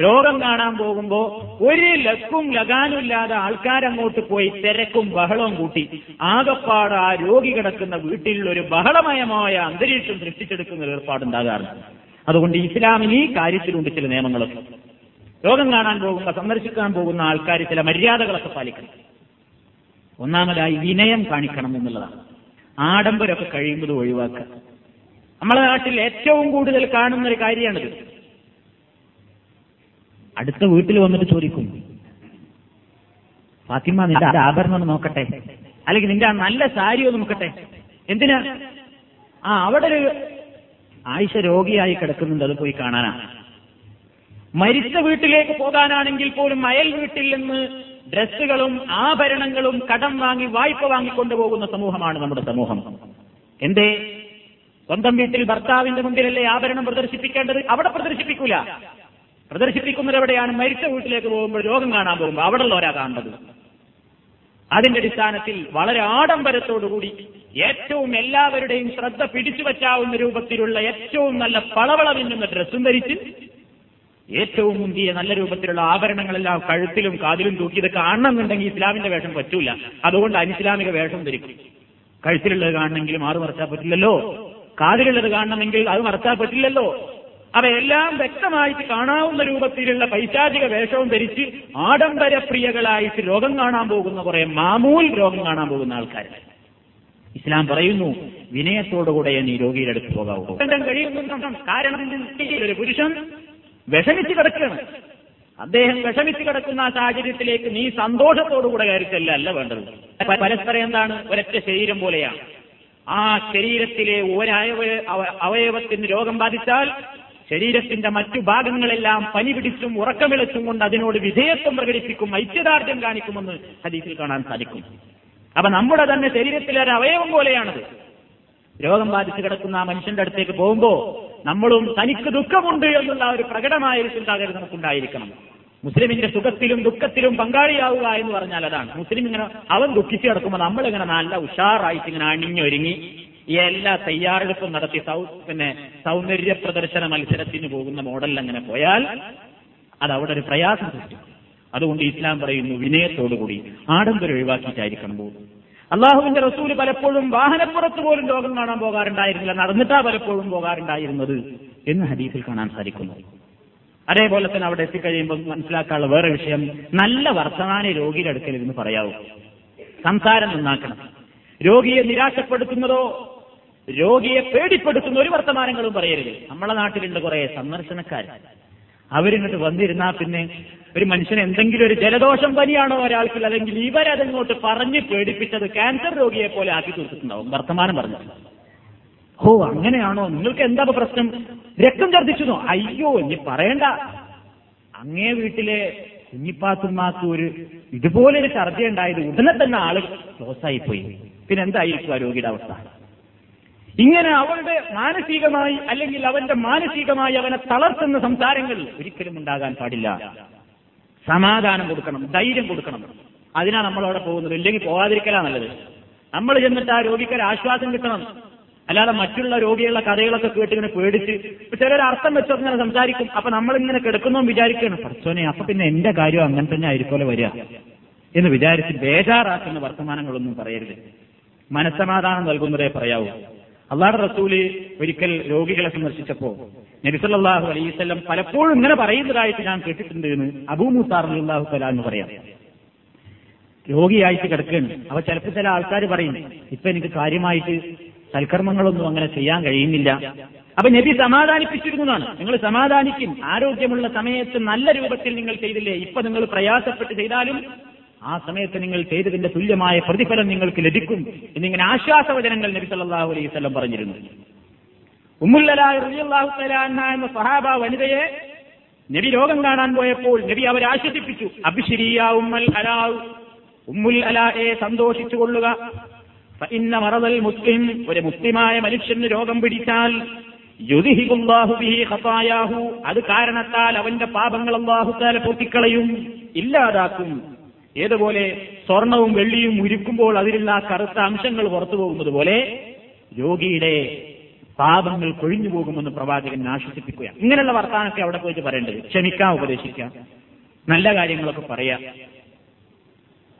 രോഗം കാണാൻ പോകുമ്പോ ഒരു ലക്കും ലഗാനുമില്ലാതെ ആൾക്കാരങ്ങോട്ട് പോയി തിരക്കും ബഹളവും കൂട്ടി. ആകപ്പാട് ആ രോഗി കിടക്കുന്ന വീട്ടിൽ ഒരു ബഹളമയമായ അന്തരീക്ഷം സൃഷ്ടിച്ചെടുക്കുന്ന ഒരു ഏർപ്പാടുണ്ടാകാറുണ്ട്. അതുകൊണ്ട് ഇസ്ലാമിന് ഈ കാര്യത്തിലുണ്ട് ചില നിയമങ്ങളൊക്കെ. രോഗം കാണാൻ പോകുമ്പോ സന്ദർശിക്കാൻ പോകുന്ന ആൾക്കാർ ചില മര്യാദകളൊക്കെ പാലിക്കണം. ഒന്നാമതായി വിനയം കാണിക്കണം എന്നുള്ളതാണ്. ആഡംബരമൊക്കെ കഴിയുന്നത് ഒഴിവാക്കുക. നമ്മളെ നാട്ടിൽ ഏറ്റവും കൂടുതൽ കാണുന്ന ഒരു കാര്യമാണിത്. അടുത്ത വീട്ടിൽ വന്നിട്ട് ചോദിക്കും ഫാത്തിമ നിന്റെ ആഭരണം ഒന്ന് നോക്കട്ടെ. അല്ലെങ്കിൽ നിന്റെ നല്ല സാരി ഒന്ന് നോക്കട്ടെ. എന്തിനാ? ആ അവിടെ ഒരു ആയിഷ രോഗിയായി കിടക്കുന്നുണ്ട്. അത് പോയി കാണാനാ മരിച്ച വീട്ടിലേക്ക് പോകാനാണെങ്കിൽ പോലും അയൽ വീട്ടിൽ നിന്ന് ഡ്രസ്സുകളും ആഭരണങ്ങളും കടം വാങ്ങി വായ്പ വാങ്ങിക്കൊണ്ടുപോകുന്ന സമൂഹമാണ് നമ്മുടെ സമൂഹം. എന്തേ? സ്വന്തം വീട്ടിൽ ഭർത്താവിന്റെ മുമ്പിലല്ലേ ആഭരണം പ്രദർശിപ്പിക്കേണ്ടത്? അവിടെ പ്രദർശിപ്പിക്കൂല. പ്രദർശിപ്പിക്കുന്നത് എവിടെയാണ്? മരിച്ച വീട്ടിലേക്ക് പോകുമ്പോൾ രോഗം കാണാൻ പോകുമ്പോൾ അവിടെ ഉള്ളവരാ കാണേണ്ടത് അതിന്റെ അടിസ്ഥാനത്തിൽ വളരെ ആഡംബരത്തോടുകൂടി ഏറ്റവും എല്ലാവരുടെയും ശ്രദ്ധ പിടിച്ചു വച്ചാവുന്ന രൂപത്തിലുള്ള ഏറ്റവും നല്ല പളവള മിന്നുന്ന ഡ്രസ്സും ധരിച്ച് ഏറ്റവും മുന്തിയ നല്ല രൂപത്തിലുള്ള ആഭരണങ്ങളെല്ലാം കഴുത്തിലും കാതിലും തൂക്കി ഇത് കാണണമെന്നുണ്ടെങ്കിൽ ഇസ്ലാമിന്റെ വേഷം പറ്റൂല. അതുകൊണ്ട് അനിസ്ലാമിക വേഷം ധരിക്കും. കഴുത്തിലുള്ളത് കാണണമെങ്കിൽ മാറു മറച്ചാൽ പറ്റില്ലല്ലോ? കാതിലുള്ളത് കാണണമെങ്കിൽ അത് മറച്ചാൽ പറ്റില്ലല്ലോ? അവയെല്ലാം വ്യക്തമായിട്ട് കാണാവുന്ന രൂപത്തിലുള്ള പൈശാചിക വേഷവും ധരിച്ച് ആഡംബരപ്രിയകളായിട്ട് രോഗം കാണാൻ പോകുന്ന കുറെ മാമൂൽ രോഗം കാണാൻ പോകുന്ന ആൾക്കാർ ഇസ്ലാം പറയുന്നു വിനയത്തോടുകൂടെ നീ രോഗിയുടെ അടുത്ത് പോകാവൂ. കാരണം ഒരു പുരുഷൻ വിഷമിച്ച് കിടക്കുകയാണ്. അദ്ദേഹം വിഷമിച്ച് കിടക്കുന്ന ആ സാഹചര്യത്തിലേക്ക് നീ സന്തോഷത്തോടുകൂടെ കയറിച്ചല്ല അല്ല വേണ്ടത്. പരസ്പരം എന്താണ്? ഒരൊറ്റ ശരീരം പോലെയാണ്. ആ ശരീരത്തിലെ ഒരവയവ അവയവത്തിന് രോഗം ബാധിച്ചാൽ ശരീരത്തിന്റെ മറ്റു ഭാഗങ്ങളെല്ലാം പനി പിടിച്ചും ഉറക്കമിളച്ചും കൊണ്ട് അതിനോട് വിധേയത്വം പ്രകടിപ്പിക്കും ഐക്യദാർഢ്യം കാണിക്കുമെന്ന് ഹദീസിൽ കാണാൻ സാധിക്കും. അപ്പൊ നമ്മുടെ തന്നെ ശരീരത്തിലെ ഒരു അവയവം പോലെയാണത്. രോഗം ബാധിച്ച് കിടക്കുന്ന ആ മനുഷ്യന്റെ അടുത്തേക്ക് പോകുമ്പോ നമ്മളും തനിക്ക് ദുഃഖമുണ്ട് എന്നുള്ള ഒരു പ്രകടമായ ഒരു ചിന്താഗതി നമുക്കുണ്ടായിരിക്കണം. മുസ്ലിമിന്റെ സുഖത്തിലും ദുഃഖത്തിലും പങ്കാളിയാവുക എന്ന് പറഞ്ഞാൽ അതാണ്. മുസ്ലിം ഇങ്ങനെ അവൻ ദുഃഖിച്ചു കിടക്കുമ്പോൾ നമ്മളിങ്ങനെ നല്ല ഉഷാറായിട്ട് ഇങ്ങനെ അണിഞ്ഞൊരുങ്ങി എല്ലാ തയ്യാറെടുപ്പും നടത്തി സൗ പിന്നെ സൗന്ദര്യ പ്രദർശന മത്സരത്തിന് പോകുന്ന മോഡലിൽ അങ്ങനെ പോയാൽ അത് അവിടെ ഒരു പ്രയാസം സൃഷ്ടിക്കും. അതുകൊണ്ട് ഇസ്ലാം പറയുന്നു വിനയത്തോടുകൂടി ആഡംബരം ഒഴിവാക്കിയിട്ടായിരിക്കണം പോകുന്നത്. അള്ളാഹുവിന്റെ റസൂൽ പലപ്പോഴും വാഹനപ്പുറത്ത് പോലും ലോകം കാണാൻ പോകാറുണ്ടായിരുന്നില്ല നടന്നിട്ടാ പലപ്പോഴും പോകാറുണ്ടായിരുന്നത് എന്ന് ഹദീസിൽ കാണാൻ സാധിക്കുന്നു. അതേപോലെ തന്നെ അവിടെ എത്തിക്കഴിയുമ്പോൾ മനസ്സിലാക്കാനുള്ള വേറെ വിഷയം നല്ല വർത്തമാന രോഗിയുടെ അടുക്കലിരുന്ന് പറയാവൂ. സംസാരം നന്നാക്കണം. രോഗിയെ നിരാശപ്പെടുത്തുന്നതോ രോഗിയെ പേടിപ്പെടുത്തുന്ന ഒരു വർത്തമാനങ്ങളും പറയരുത്. നമ്മളെ നാട്ടിലുണ്ട് കുറെ സന്ദർശനക്കാർ അവരിങ്ങോട്ട് വന്നിരുന്നാ പിന്നെ ഒരു മനുഷ്യന് എന്തെങ്കിലും ഒരു ജലദോഷം പനിയാണോ ഒരാൾക്ക് അല്ലെങ്കിൽ ഇവരതങ്ങോട്ട് പറഞ്ഞ് പേടിപ്പിച്ചത് ക്യാൻസർ രോഗിയെ പോലെ ആക്കി തീർത്തിട്ടുണ്ടാവും. വർത്തമാനം പറഞ്ഞത്. ഓ അങ്ങനെയാണോ? നിങ്ങൾക്ക് എന്താ പ്രശ്നം? രക്തം ഛർദ്ദിച്ചതോ അയ്യോ ഇനി പറയണ്ട. അങ്ങേ വീട്ടിലെ കുഞ്ഞിപ്പാത്തുമ്മാക്ക് ഒരു ഇതുപോലൊരു ഛർദ്ദ ഉണ്ടായത് ഉടനെ തന്നെ ആൾ ക്ലോസായി പോയി പിന്നെ ആ രോഗിയുടെ അവസ്ഥ? ഇങ്ങനെ അവളുടെ മാനസികമായി അല്ലെങ്കിൽ അവന്റെ മാനസികമായി അവനെ തളർത്തുന്ന സംസാരങ്ങൾ ഒരിക്കലും ഉണ്ടാകാൻ പാടില്ല. സമാധാനം കൊടുക്കണം ധൈര്യം കൊടുക്കണം. അതിനാ നമ്മളവിടെ പോകുന്നത്. ഇല്ലെങ്കിൽ പോകാതിരിക്കലാ നല്ലത്. നമ്മൾ ചെന്നിട്ട് ആ രോഗിക്ക് ആശ്വാസം കിട്ടണം. അല്ലാതെ മറ്റുള്ള രോഗികളുടെ കഥകളൊക്കെ കേട്ട് ഇങ്ങനെ പേടിച്ച് ചിലർ അർത്ഥം വെച്ചൊക്കെ ഇങ്ങനെ സംസാരിക്കും. അപ്പൊ നമ്മളിങ്ങനെ കിടക്കുന്നു വിചാരിക്കണം പഠിച്ചോനെ അപ്പൊ പിന്നെ എന്റെ കാര്യം അങ്ങനെ തന്നെ ആയിരിക്കുമല്ലോ വരിക. എന്ന് വിചാരിച്ച് ബേജാറാക്കുന്ന വർത്തമാനങ്ങളൊന്നും പറയരുത്. മനസ്സമാധാനം നൽകുന്നതേ പറയാവൂ. അള്ളാഹുടെ റസൂൽ ഒരിക്കൽ രോഗികളെ സന്ദർശിച്ചപ്പോ നബിസല്ലാഹു അലൈവല്ലം പലപ്പോഴും ഇങ്ങനെ പറയുന്നതായിട്ട് ഞാൻ കേട്ടിട്ടുണ്ട് എന്ന് അബൂമുസാർ അള്ളാഹു തല എന്ന് പറയാം. രോഗിയായിട്ട് കിടക്കുകയാണ്. അവ ചിലപ്പോൾ ചില ആൾക്കാർ പറയും ഇപ്പൊ എനിക്ക് കാര്യമായിട്ട് സൽക്കർമ്മങ്ങളൊന്നും അങ്ങനെ ചെയ്യാൻ കഴിയുന്നില്ല. അപ്പൊ നബി സമാധാനിപ്പിച്ചിരുന്നതാണ് നിങ്ങൾ സമാധാനിക്കും. ആരോഗ്യമുള്ള സമയത്ത് നല്ല രൂപത്തിൽ നിങ്ങൾ ചെയ്തില്ലേ? ഇപ്പൊ നിങ്ങൾ പ്രയാസപ്പെട്ട് ചെയ്താലും ആ സമയത്ത് നിങ്ങൾ ചെയ്തതിന്റെ തുല്യമായ പ്രതിഫലം നിങ്ങൾക്ക് ലഭിക്കും എന്നിങ്ങനെ ആശ്വാസവചനങ്ങൾ നബി സല്ലല്ലാഹു അലൈഹി വസല്ലം പറഞ്ഞിരുന്നു. ഉമ്മുല്ലാഹു എന്ന സഹാബ വനിതയെ നബി രോഗം കാണാൻ പോയപ്പോൾ നബി അവരെ ആശ്വസിപ്പിച്ചു. അഭിഷിരിയ ഉമ്മൽ അലാവ് ഉമ്മുൽ അലായെ സന്തോഷിച്ചു കൊള്ളുക. ഫഇന്ന മറതൽ മുസ്ലിം. ഒരു മുസ്ലിമായ മനുഷ്യന് രോഗം പിടിച്ചാൽ അത് കാരണത്താൽ അവന്റെ പാപങ്ങൾ അല്ലാഹു തആല പൊട്ടിക്കളയും. ഇല്ലാതാക്കും. ഏതുപോലെ സ്വർണവും വെള്ളിയും ഉരുക്കുമ്പോൾ അതിലുള്ള ആ കറുത്ത അംശങ്ങൾ പുറത്തു പോകുന്നത് പോലെ രോഗിയുടെ പാപങ്ങൾ കൊഴിഞ്ഞു പോകുമെന്ന് പ്രവാചകൻ ആശ്വസിപ്പിക്കുക. ഇങ്ങനെയുള്ള വർത്താനൊക്കെ അവിടെ പോയിട്ട് പറയേണ്ടത്. ക്ഷമിക്കാം ഉപദേശിക്കാം. നല്ല കാര്യങ്ങളൊക്കെ പറയാം.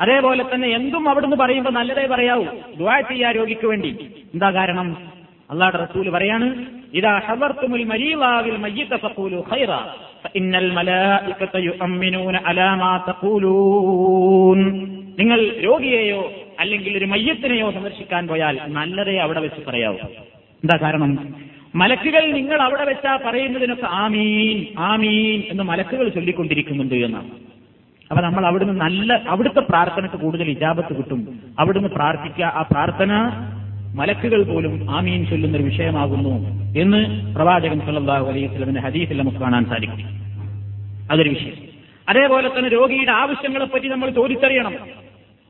അതേപോലെ തന്നെ എന്തും അവിടുന്ന് പറയുമ്പോൾ നല്ലതേ പറയാവൂ. ദുവാ ചെയ്യാ രോഗിക്ക് വേണ്ടി. എന്താ കാരണം? അള്ളാഹുടെ റസൂൽ പറയാണ് ഇതാ ഹദർത്തുമുൽ മരീവാവിൽ മയ്യിത്ത ഫഖൂലു ഖൈറ ഫഇന്നൽ മലായികത യുഅമ്മിനൂന അലാ മാ തഖൂലൂൻ. നിങ്ങൾ രോഗിയെയോ അല്ലെങ്കിൽ ഒരു മയ്യത്തിനെയോ സന്ദർശിക്കാൻ പോയാൽ നല്ലതേ അവിടെ വെച്ച് പറയാവൂ. എന്താ കാരണം? മലക്കുകൾ നിങ്ങൾ അവിടെ വെച്ചാ പറയുന്നതിനൊക്കെ ആമീൻ ആമീൻ എന്ന് മലക്കുകൾ ചൊല്ലിക്കൊണ്ടിരിക്കുന്നുണ്ട് എന്നാണ്. അപ്പൊ നമ്മൾ അവിടുന്ന് നല്ല അവിടുത്തെ പ്രാർത്ഥനക്ക് കൂടുതൽ ഇജാബത്ത് കിട്ടും. അവിടുന്ന് പ്രാർത്ഥിക്കുക ആ പ്രാർത്ഥന മലക്കുകൾ പോലും ആമീൻ ചൊല്ലുന്ന ഒരു വിഷയമാകുന്നു എന്ന് പ്രവാചകൻ സല്ലാഹു അലൈഹി സ്വലമിന്റെ ഹദീസിൽ നമുക്ക് കാണാൻ സാധിക്കും. അതൊരു വിഷയം. അതേപോലെ തന്നെ രോഗിയുടെ ആവശ്യങ്ങളെ പറ്റി നമ്മൾ ചോദിച്ചറിയണം.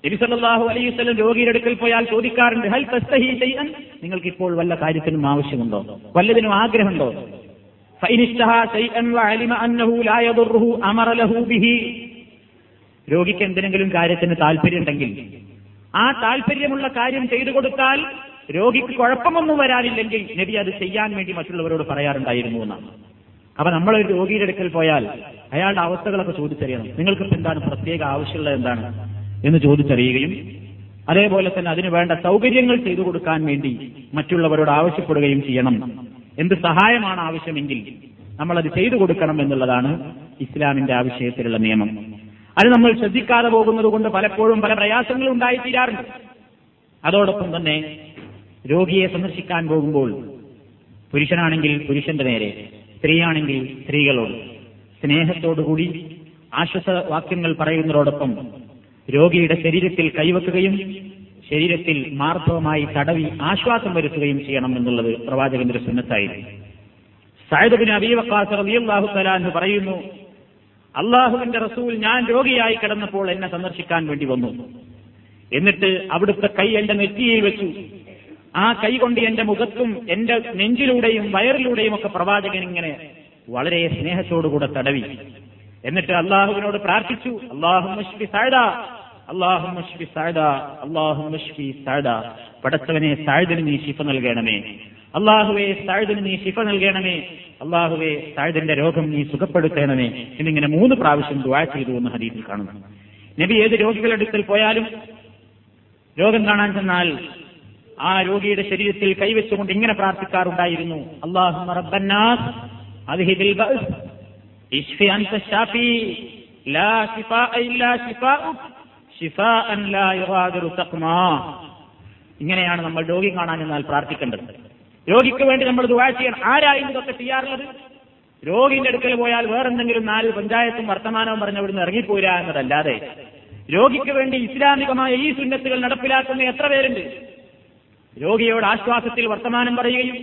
നബി സല്ലാഹു അലൈഹി സ്വലം രോഗിയുടെ അടുക്കൽ പോയാൽ ചോദിക്കാറുണ്ട് ഹൽ തസ്തഹി ചെയ്യാൻ നിങ്ങൾക്ക് ഇപ്പോൾ വല്ല കാര്യത്തിനും ആവശ്യമുണ്ടോ? വല്ലതിനും ആഗ്രഹമുണ്ടോ? രോഗിക്ക് എന്തെങ്കിലും കാര്യത്തിന് താല്പര്യമുണ്ടെങ്കിൽ ആ താല്പര്യമുള്ള കാര്യം ചെയ്തു കൊടുത്താൽ രോഗിക്ക് കുഴപ്പമൊന്നും വരാനില്ലെങ്കിൽ നബി അത് ചെയ്യാൻ വേണ്ടി മറ്റുള്ളവരോട് പറയാറുണ്ടായിരുന്നു എന്നാണ്. അപ്പൊ നമ്മൾ ഒരു രോഗിയുടെ അടുക്കൽ പോയാൽ അയാളുടെ അവസ്ഥകളൊക്കെ ചോദിച്ചറിയണം. നിങ്ങൾക്ക് എന്താണ് പ്രത്യേക ആവശ്യമുള്ളത് എന്താണ് എന്ന് ചോദിച്ചറിയുകയും അതേപോലെ തന്നെ അതിനു വേണ്ട സൗകര്യങ്ങൾ ചെയ്തു കൊടുക്കാൻ വേണ്ടി മറ്റുള്ളവരോട് ആവശ്യപ്പെടുകയും ചെയ്യണം. എന്ത് സഹായമാണ് ആവശ്യമെങ്കിൽ നമ്മളത് ചെയ്തു കൊടുക്കണം എന്നുള്ളതാണ് ഇസ്ലാമിന്റെ ആ വിഷയത്തിലുള്ള നിയമം. അത് നമ്മൾ ശ്രദ്ധിക്കാതെ പോകുന്നത് കൊണ്ട് പലപ്പോഴും പല പ്രയാസങ്ങളും ഉണ്ടായിത്തീരാറുണ്ട്. അതോടൊപ്പം തന്നെ രോഗിയെ സന്ദർശിക്കാൻ പോകുമ്പോൾ പുരുഷനാണെങ്കിൽ പുരുഷന്റെ നേരെ സ്ത്രീയാണെങ്കിൽ സ്ത്രീകളോട്. സ്നേഹത്തോടുകൂടി ആശ്വാസ വാക്യങ്ങൾ പറയുന്നതോടൊപ്പം രോഗിയുടെ ശരീരത്തിൽ കൈവെക്കുകയും ശരീരത്തിൽ മാർദ്ദവമായി തടവി ആശ്വാസം വരുത്തുകയും ചെയ്യണം എന്നുള്ളത് പ്രവാചകന്റെ സുന്നത്തായിരുന്നു. സായുധബിൻ തലാന്ന് പറയുന്നു അള്ളാഹുവിന്റെ റസൂൽ ഞാൻ രോഗിയായി കിടന്നപ്പോൾ എന്നെ സന്ദർശിക്കാൻ വേണ്ടി വന്നു. എന്നിട്ട് അവിടുത്തെ കൈ എന്റെ നെറ്റിയിൽ വെച്ചു. ആ കൈ കൊണ്ട് എന്റെ മുഖത്തും എന്റെ നെഞ്ചിലൂടെയും വയറിലൂടെയും ഒക്കെ പ്രവാചകൻ ഇങ്ങനെ വളരെ സ്നേഹത്തോടുകൂടെ തടവി. എന്നിട്ട് അള്ളാഹുവിനോട് പ്രാർത്ഥിച്ചു. അള്ളാഹുഷ്ഫി സാഴ്ദ അള്ളാഹുഷ്ഫി സാഴ്ദ അള്ളാഹുഷ്ഫി സാഴ്ദ പടച്ചവനെ സാഴ്ദിന് നീ ശിഫ നൽകണമേ. അള്ളാഹുവെ സാഴ്ദിന് നീ ശിഫ നൽകണമേ. അള്ളാഹുവെ സാഴ്ദിന്റെ രോഗം നീ സുഖപ്പെടുത്തണമേ. എന്നിങ്ങനെ മൂന്ന് പ്രാവശ്യം ദുആ ചെയ്തു എന്ന് ഹദീസിൽ കാണുന്നു. നബി ഏത് രോഗികളുടെ പോയാലും രോഗം കാണാൻ ചെന്നാൽ ആ രോഗിയുടെ ശരീരത്തിൽ കൈവച്ചുകൊണ്ട് ഇങ്ങനെ പ്രാർത്ഥിക്കാറുണ്ടായിരുന്നു. അള്ളാഹു റബ്ബന്നാസ് ഇങ്ങനെയാണ് നമ്മൾ രോഗി കാണാൻ എന്നാൽ പ്രാർത്ഥിക്കേണ്ടത്. രോഗിക്ക് വേണ്ടി നമ്മൾ ദുആ ചെയ്യണം. ആരായിരുന്നു ഇതൊക്കെ ചെയ്യാറുള്ളത്? രോഗിന്റെ അടുക്കൽ പോയാൽ വേറെന്തെങ്കിലും നാല് പഞ്ചായത്തും വർത്തമാനവും പറഞ്ഞ് അവിടുന്ന് ഇറങ്ങിപ്പോരാ എന്നതല്ലാതെ. രോഗിക്ക് വേണ്ടി ഇസ്ലാമികമായ ഈ സുന്നത്തുകൾ നടപ്പിലാക്കുന്ന എത്ര പേരുണ്ട്? രോഗിയോട് ആശ്വാസത്തിൽ വർത്തമാനം പറയുകയും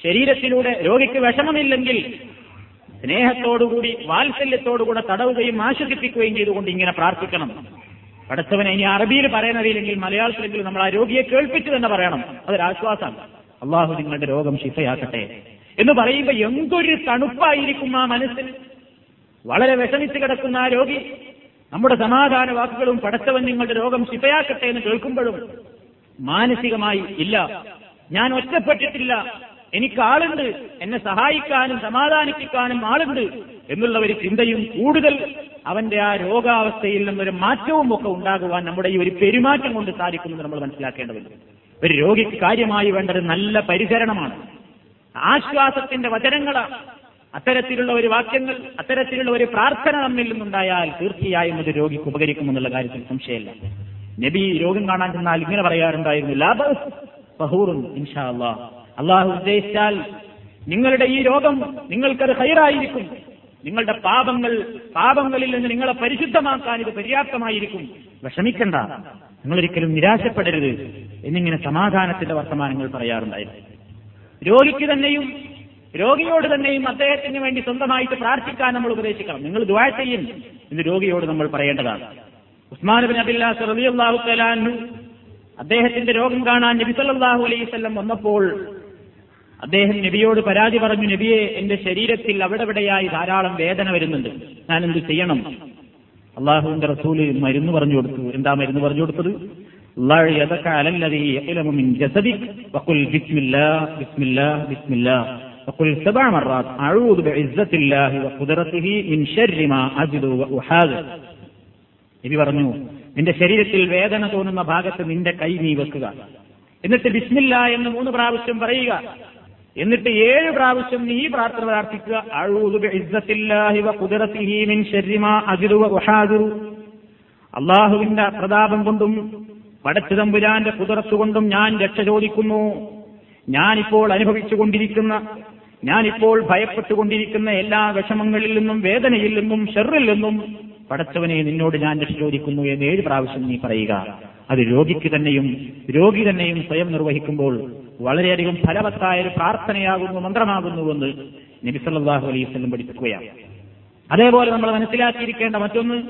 ശരീരത്തിലൂടെ രോഗിക്ക് വിഷമമില്ലെങ്കിൽ സ്നേഹത്തോടുകൂടി വാത്സല്യത്തോടുകൂടെ തടവുകയും ആശ്വസിപ്പിക്കുകയും ചെയ്തുകൊണ്ട് ഇങ്ങനെ പ്രാർത്ഥിക്കണം. അടുത്തവനെ ഇനി അറബിയിൽ പറയാനറിയില്ലെങ്കിൽ മലയാളത്തിലെങ്കിലും നമ്മൾ ആ രോഗിയെ കേൾപ്പിച്ചു തന്നെ പറയണം അതൊരാശ്വാസമാണ് അള്ളാഹു നിങ്ങളുടെ രോഗം ശിഫയാക്കട്ടെ എന്ന് പറയുമ്പോൾ എന്തൊരു തണുപ്പായിരിക്കും ആ മനസ്സിന് വളരെ വിഷമിച്ച് കിടക്കുന്ന ആ രോഗി നമ്മുടെ സമാധാന വാക്കുകളും പടച്ചവൻ നിങ്ങളുടെ രോഗം ശിഫയാക്കട്ടെ എന്ന് കേൾക്കുമ്പോഴും മാനസികമായി ഇല്ല. ഞാൻ ഒറ്റപ്പെട്ടിട്ടില്ല. എനിക്ക് ആളുണ്ട്. എന്നെ സഹായിക്കാനും സമാധാനിപ്പിക്കാനും ആളുണ്ട് എന്നുള്ള ഒരു ചിന്തയും കൂടുതൽ അവന്റെ ആ രോഗാവസ്ഥയിൽ നിന്നൊരു മാറ്റവും ഒക്കെ ഉണ്ടാകുവാൻ നമ്മുടെ ഈ ഒരു പെരുമാറ്റം കൊണ്ട് സാധിക്കുന്നത് നമ്മൾ മനസ്സിലാക്കേണ്ടതുണ്ട്. ഒരു രോഗിക്ക് കാര്യമായി വേണ്ടത് നല്ല പരിചരണമാണ്. ആശ്വാസത്തിന്റെ വചനങ്ങളാണ്. അത്തരത്തിലുള്ള ഒരു വാക്യങ്ങൾ അത്തരത്തിലുള്ള ഒരു പ്രാർത്ഥന നമ്മിൽ നിന്നുണ്ടായാൽ തീർച്ചയായും ഒരു രോഗിക്ക് ഉപകരിക്കുമെന്നുള്ള കാര്യത്തിൽ സംശയമില്ല. നബി രോഗം കാണാൻ ചെന്നാൽ ഇങ്ങനെ പറയാറുണ്ടായിരുന്നു ലാഭ ഫഹൂറും ഇൻഷാ അള്ളാഹ് അള്ളാഹു ഉദ്ദേശിച്ചാൽ നിങ്ങളുടെ ഈ രോഗം നിങ്ങൾക്കത് ഹൈറായിരിക്കും. നിങ്ങളുടെ പാപങ്ങൾ പാപങ്ങളിൽ നിന്ന് നിങ്ങളെ പരിശുദ്ധമാക്കാൻ ഇത് പര്യാപ്തമായിരിക്കും. വിഷമിക്കണ്ട. നിങ്ങളൊരിക്കലും നിരാശപ്പെടരുത് എന്നിങ്ങനെ സമാധാനത്തിന്റെ വർത്തമാനങ്ങൾ പറയാറുണ്ടായിരുന്നു. രോഗിക്ക് തന്നെയും രോഗിയോട് തന്നെയും അദ്ദേഹത്തിന് വേണ്ടി സ്വന്തമായിട്ട് പ്രാർത്ഥിക്കാൻ നമ്മൾ ഉപദേശിക്കണം. നിങ്ങൾ ദുആ ചെയ്യും രോഗിയോട് നമ്മൾ പറയേണ്ടതാണ്. ഉസ്മാൻ ബിൻ അബില്ലാസ് റളിയല്ലാഹു തആല അദ്ദേഹത്തിന്റെ രോഗം കാണാൻ നബി സല്ലല്ലാഹു അലൈഹി വസല്ലം വന്നപ്പോൾ അദ്ദേഹം നബിയോട് പരാതി പറഞ്ഞു നബിയെ എന്റെ ശരീരത്തിൽ അവിടെവിടെയായി ധാരാളം വേദന വരുന്നുണ്ട്. ഞാൻ എന്ത് ചെയ്യണം അള്ളാഹുവിന്റെ റസൂൽ മരുന്ന് പറഞ്ഞു കൊടുത്തു. എന്താ മരുന്ന് പറഞ്ഞു കൊടുത്തത്? ضع നബി പറഞ്ഞു നിന്റെ ശരീരത്തിൽ വേദന തോന്നുന്ന ഭാഗത്ത് നിന്റെ കൈ നീ വെക്കുക. എന്നിട്ട് ബിസ്മില്ല എന്ന് മൂന്ന് പ്രാവശ്യം പറയുക. എന്നിട്ട് ഏഴ് പ്രാവശ്യം നീ പ്രാർത്ഥന പ്രാർത്ഥിക്കുക. അള്ളാഹുവിന്റെ പ്രതാപം കൊണ്ടും പടച്ചു തമ്പുരാന്റെ കുതിരത്ത് കൊണ്ടും ഞാൻ രക്ഷ ചോദിക്കുന്നു. ഞാനിപ്പോൾ അനുഭവിച്ചുകൊണ്ടിരിക്കുന്ന ഞാനിപ്പോൾ ഭയപ്പെട്ടുകൊണ്ടിരിക്കുന്ന എല്ലാ വിഷമങ്ങളിൽ നിന്നും വേദനയിൽ നിന്നും ഷെറിൽ നിന്നും പടച്ചവനെ നിന്നോട് ഞാൻ രക്ഷ ചോദിക്കുന്നു എന്ന് ഏഴ് പ്രാവശ്യം നീ പറയുക. അത് രോഗിക്ക് തന്നെയും രോഗി തന്നെയും സ്വയം നിർവഹിക്കുമ്പോൾ വളരെയധികം ഫലവത്തായ ഒരു പ്രാർത്ഥനയാകുന്നു മന്ത്രമാകുന്നുവെന്ന് നബിസല്ലാഹു അലൈഹി വസല്ലം പഠിപ്പിക്കുകയാണ്. അതേപോലെ നമ്മൾ മനസ്സിലാക്കിയിരിക്കേണ്ട മറ്റൊന്ന്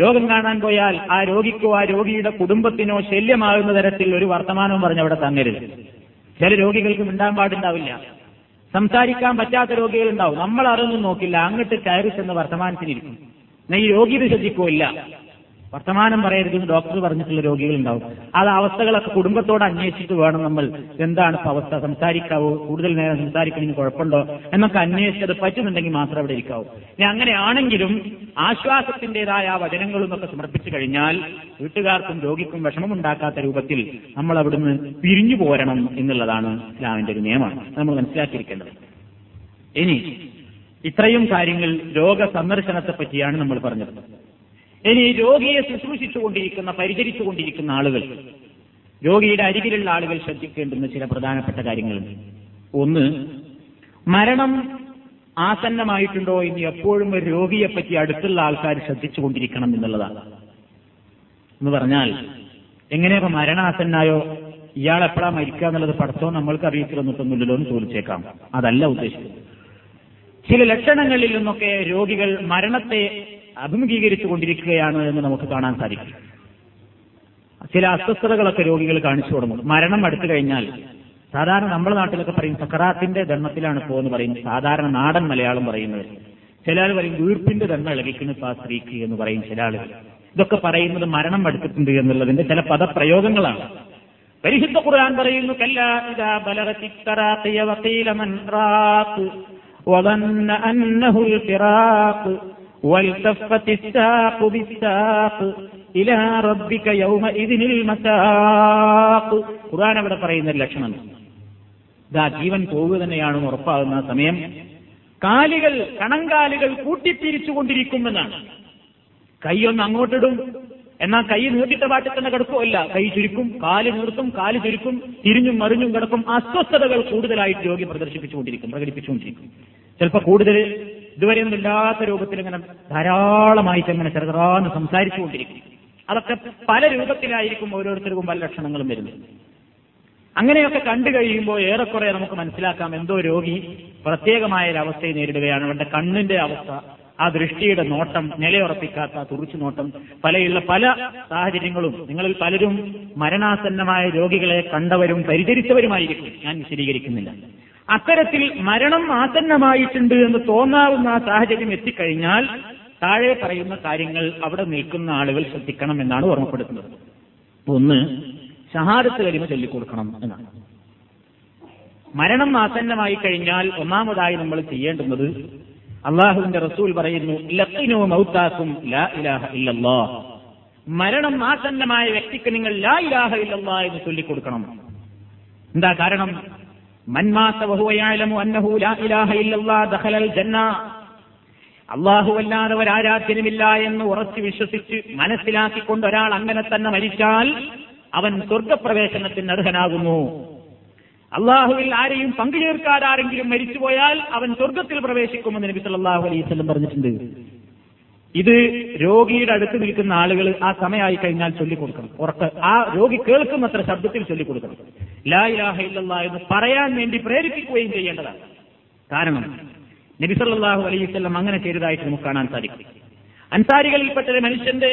രോഗം കാണാൻ പോയാൽ ആ രോഗിക്കോ ആ രോഗിയുടെ കുടുംബത്തിനോ ശല്യമാകുന്ന തരത്തിൽ ഒരു വർത്തമാനവും പറഞ്ഞ് അവിടെ തങ്ങരുത്. ചില രോഗികൾക്ക് മിണ്ടാൻ പാടുണ്ടാവില്ല. സംസാരിക്കാൻ പറ്റാത്ത രോഗികളുണ്ടാവും. നമ്മൾ അതൊന്നും നോക്കില്ല. അങ്ങോട്ട് കയറി ചെന്ന് വർത്തമാനത്തിനിരിക്കും. ഈ രോഗി ഇത് വർത്തമാനം പറയരുതെന്ന് ഡോക്ടർ പറഞ്ഞിട്ടുള്ള രോഗികൾ ഉണ്ടാവും അത് അവസ്ഥകളൊക്കെ കുടുംബത്തോട് അന്വേഷിച്ചിട്ട് വേണം നമ്മൾ എന്താണ് അവസ്ഥ? സംസാരിക്കാവോ? കൂടുതൽ നേരം സംസാരിക്കണമെങ്കിൽ കുഴപ്പമുണ്ടോ? എന്നൊക്കെ അന്വേഷിച്ചത് പറ്റുന്നുണ്ടെങ്കിൽ മാത്രം അവിടെ ഇരിക്കാവൂ. ഇനി അങ്ങനെയാണെങ്കിലും ആശ്വാസത്തിന്റേതായ ആ വചനങ്ങളും ഒക്കെ സമർപ്പിച്ചു കഴിഞ്ഞാൽ വീട്ടുകാർക്കും രോഗിക്കും വിഷമമുണ്ടാക്കാത്ത രൂപത്തിൽ നമ്മൾ അവിടുന്ന് പിരിഞ്ഞു പോരണം എന്നുള്ളതാണ് ഇസ്ലാമിന്റെ ഒരു നിയമം. നമ്മൾ മനസ്സിലാക്കിയിരിക്കേണ്ടത്. ഇനി ഇത്രയും കാര്യങ്ങൾ രോഗ സന്ദർശനത്തെ പറ്റിയാണ് നമ്മൾ പറഞ്ഞത്. ഇനി രോഗിയെ ശുശ്രൂഷിച്ചുകൊണ്ടിരിക്കുന്ന പരിചരിച്ചുകൊണ്ടിരിക്കുന്ന ആളുകൾ രോഗിയുടെ അരികിലുള്ള ആളുകൾ ശ്രദ്ധിക്കേണ്ടുന്ന ചില പ്രധാനപ്പെട്ട കാര്യങ്ങളുണ്ട് ഒന്ന് മരണം ആസന്നമായിട്ടുണ്ടോ എന്ന് എപ്പോഴും ഒരു രോഗിയെ പറ്റി അടുത്തുള്ള ആൾക്കാർ ശ്രദ്ധിച്ചുകൊണ്ടിരിക്കണം എന്നുള്ളതാണ്. എന്ന് പറഞ്ഞാൽ എങ്ങനെയൊക്കെ മരണാസന്നായോ ഇയാൾ എപ്പോഴാ മരിക്കുക എന്നുള്ളത് പഠിത്തോ നമ്മൾക്ക് അറിയത്തില്ലെന്നിട്ടൊന്നുമില്ലല്ലോ എന്ന് ചോദിച്ചേക്കാം. അതല്ല ഉദ്ദേശിക്കുന്നത് ചില ലക്ഷണങ്ങളിൽ നിന്നൊക്കെ രോഗികൾ മരണത്തെ അഭിമുഖീകരിച്ചു കൊണ്ടിരിക്കുകയാണ് എന്ന് നമുക്ക് കാണാൻ സാധിക്കും. ചില അസ്വസ്ഥതകളൊക്കെ രോഗികൾ കാണിച്ചു തുടങ്ങും. മരണം അടുത്തു കഴിഞ്ഞാൽ സാധാരണ നമ്മുടെ നാട്ടിലൊക്കെ പറയും സക്കറാത്തിന്റെ ദണ്ണത്തിലാണ് പോകുന്നത് പറയും. സാധാരണ നാടൻ മലയാളം പറയുന്നത്. ചില ആൾ പറയും വീർപ്പിന്റെ ദണ്ണ ഇളകിക്കുന്നു ആ സ്ത്രീക്ക് എന്ന് പറയും ചില ആളുകൾ. ഇതൊക്കെ പറയുന്നത് മരണം അടുത്തിട്ടുണ്ട് എന്നുള്ളതിന്റെ ചില പദപ്രയോഗങ്ങളാണ്. പരിശുദ്ധ ഖുർആൻ പറയുന്നു وظن أنه الفراق والتفت الساق بالساق إلى ربك يومئذ المساق ഖുർആൻ അവിടെ പറയുന്ന ഒരു ലക്ഷണം ഇതാ ജീവൻ പോവുക തന്നെയാണെന്ന് ഉറപ്പാകുന്ന സമയം കാലുകൾ കണങ്കാലുകൾ കൂട്ടിപ്പിരിച്ചുകൊണ്ടിരിക്കുമെന്നാണ് കൈയൊന്ന് അങ്ങോട്ടിടും എന്നാൽ കൈ നീട്ടിട്ട പാട്ടിൽ തന്നെ കിടക്കുമല്ല കൈ ചുരുക്കും കാല് നിർത്തും കാല് ചുരുക്കും തിരിഞ്ഞും മറിഞ്ഞും കിടക്കും അസ്വസ്ഥതകൾ കൂടുതലായിട്ട് രോഗി പ്രദർശിപ്പിച്ചുകൊണ്ടിരിക്കും പ്രകടിപ്പിച്ചുകൊണ്ടിരിക്കും ചിലപ്പോൾ കൂടുതൽ ഇതുവരെയൊന്നും ഇല്ലാത്ത രൂപത്തിൽ ഇങ്ങനെ ധാരാളമായിട്ട് ഇങ്ങനെ ചെറുതാന്ന് സംസാരിച്ചുകൊണ്ടിരിക്കും. അതൊക്കെ പല രൂപത്തിലായിരിക്കും ഓരോരുത്തർക്കും പല ലക്ഷണങ്ങളും വരുന്നത്. അങ്ങനെയൊക്കെ കണ്ടു കഴിയുമ്പോൾ ഏറെക്കുറെ നമുക്ക് മനസ്സിലാക്കാം എന്തോ രോഗി പ്രത്യേകമായ ഒരു അവസ്ഥയെ നേരിടുകയാണ്. അവരുടെ കണ്ണിന്റെ അവസ്ഥ ആ ദൃഷ്ടിയുടെ നോട്ടം നിലയുറപ്പിക്കാത്ത തുറിച്ചു നോട്ടം പലയുള്ള പല സാഹചര്യങ്ങളും. നിങ്ങളിൽ പലരും മരണാസന്നമായ രോഗികളെ കണ്ടവരും പരിചരിച്ചവരുമായിരിക്കും. ഞാൻ വിശദീകരിക്കുന്നില്ല. അത്തരത്തിൽ മരണം ആസന്നമായിട്ടുണ്ട് എന്ന് തോന്നാവുന്ന ആ സാഹചര്യം എത്തിക്കഴിഞ്ഞാൽ താഴെ പറയുന്ന കാര്യങ്ങൾ അവിടെ നിൽക്കുന്ന ആളുകൾ ശ്രദ്ധിക്കണം എന്നാണ് ഓർമ്മപ്പെടുത്തുന്നത്. ഒന്ന് ഷഹാദത്ത് കരിമ ചൊല്ലിക്കൊടുക്കണം എന്നാണ്. മരണം ആസന്നമായി കഴിഞ്ഞാൽ ഒന്നാമതായി നമ്മൾ ചെയ്യേണ്ടുന്നത് അള്ളാഹുവിന്റെ റസൂൽ പറയുന്നു ലത്തിനോ മൗത്താക്കും ലാ ഇലാഹ മരണം ആസന്നമായ വ്യക്തിക്ക് നിങ്ങൾ ലാ ഇലാഹ ഇല്ലല്ലാ എന്ന് ചൊല്ലിക്കൊടുക്കണം. എന്താ കാരണം? അള്ളാഹു അല്ലാതെ ഒരാരാധ്യനുമില്ല എന്ന് ഉറച്ചു വിശ്വസിച്ച് മനസ്സിലാക്കിക്കൊണ്ട് ഒരാൾ അങ്ങനെ തന്നെ മരിച്ചാൽ അവൻ സ്വർഗപ്രവേശനത്തിന് അർഹനാകുന്നു. അള്ളാഹുവിൽ ആരെയും പങ്കുചേർക്കാതാരെങ്കിലും മരിച്ചുപോയാൽ അവൻ സ്വർഗത്തിൽ പ്രവേശിക്കുമെന്ന് നബി സല്ലല്ലാഹു അലൈഹി വസല്ലം പറഞ്ഞിട്ടുണ്ട്. ഇത് രോഗിയുടെ അടുത്ത് നിൽക്കുന്ന ആളുകൾ ആ സമയമായി കഴിഞ്ഞാൽ ചൊല്ലിക്കൊടുക്കണം. ഉറക്ക ആ രോഗി കേൾക്കുന്നത്ര ശബ്ദത്തിൽ ചൊല്ലിക്കൊടുക്കണം. ലാ ഇലാഹ ഇല്ലല്ലാ എന്ന് പറയാൻ വേണ്ടി പ്രേരിപ്പിക്കുകയും ചെയ്യേണ്ടതാണ്. കാരണം നബി സല്ലല്ലാഹു അലൈഹി വസല്ലം അങ്ങനെ ചെയ്തതായിട്ട് നമുക്ക് കാണാൻ സാധിക്കും. അൻസാരികളിൽപ്പെട്ട ഒരു മനുഷ്യന്റെ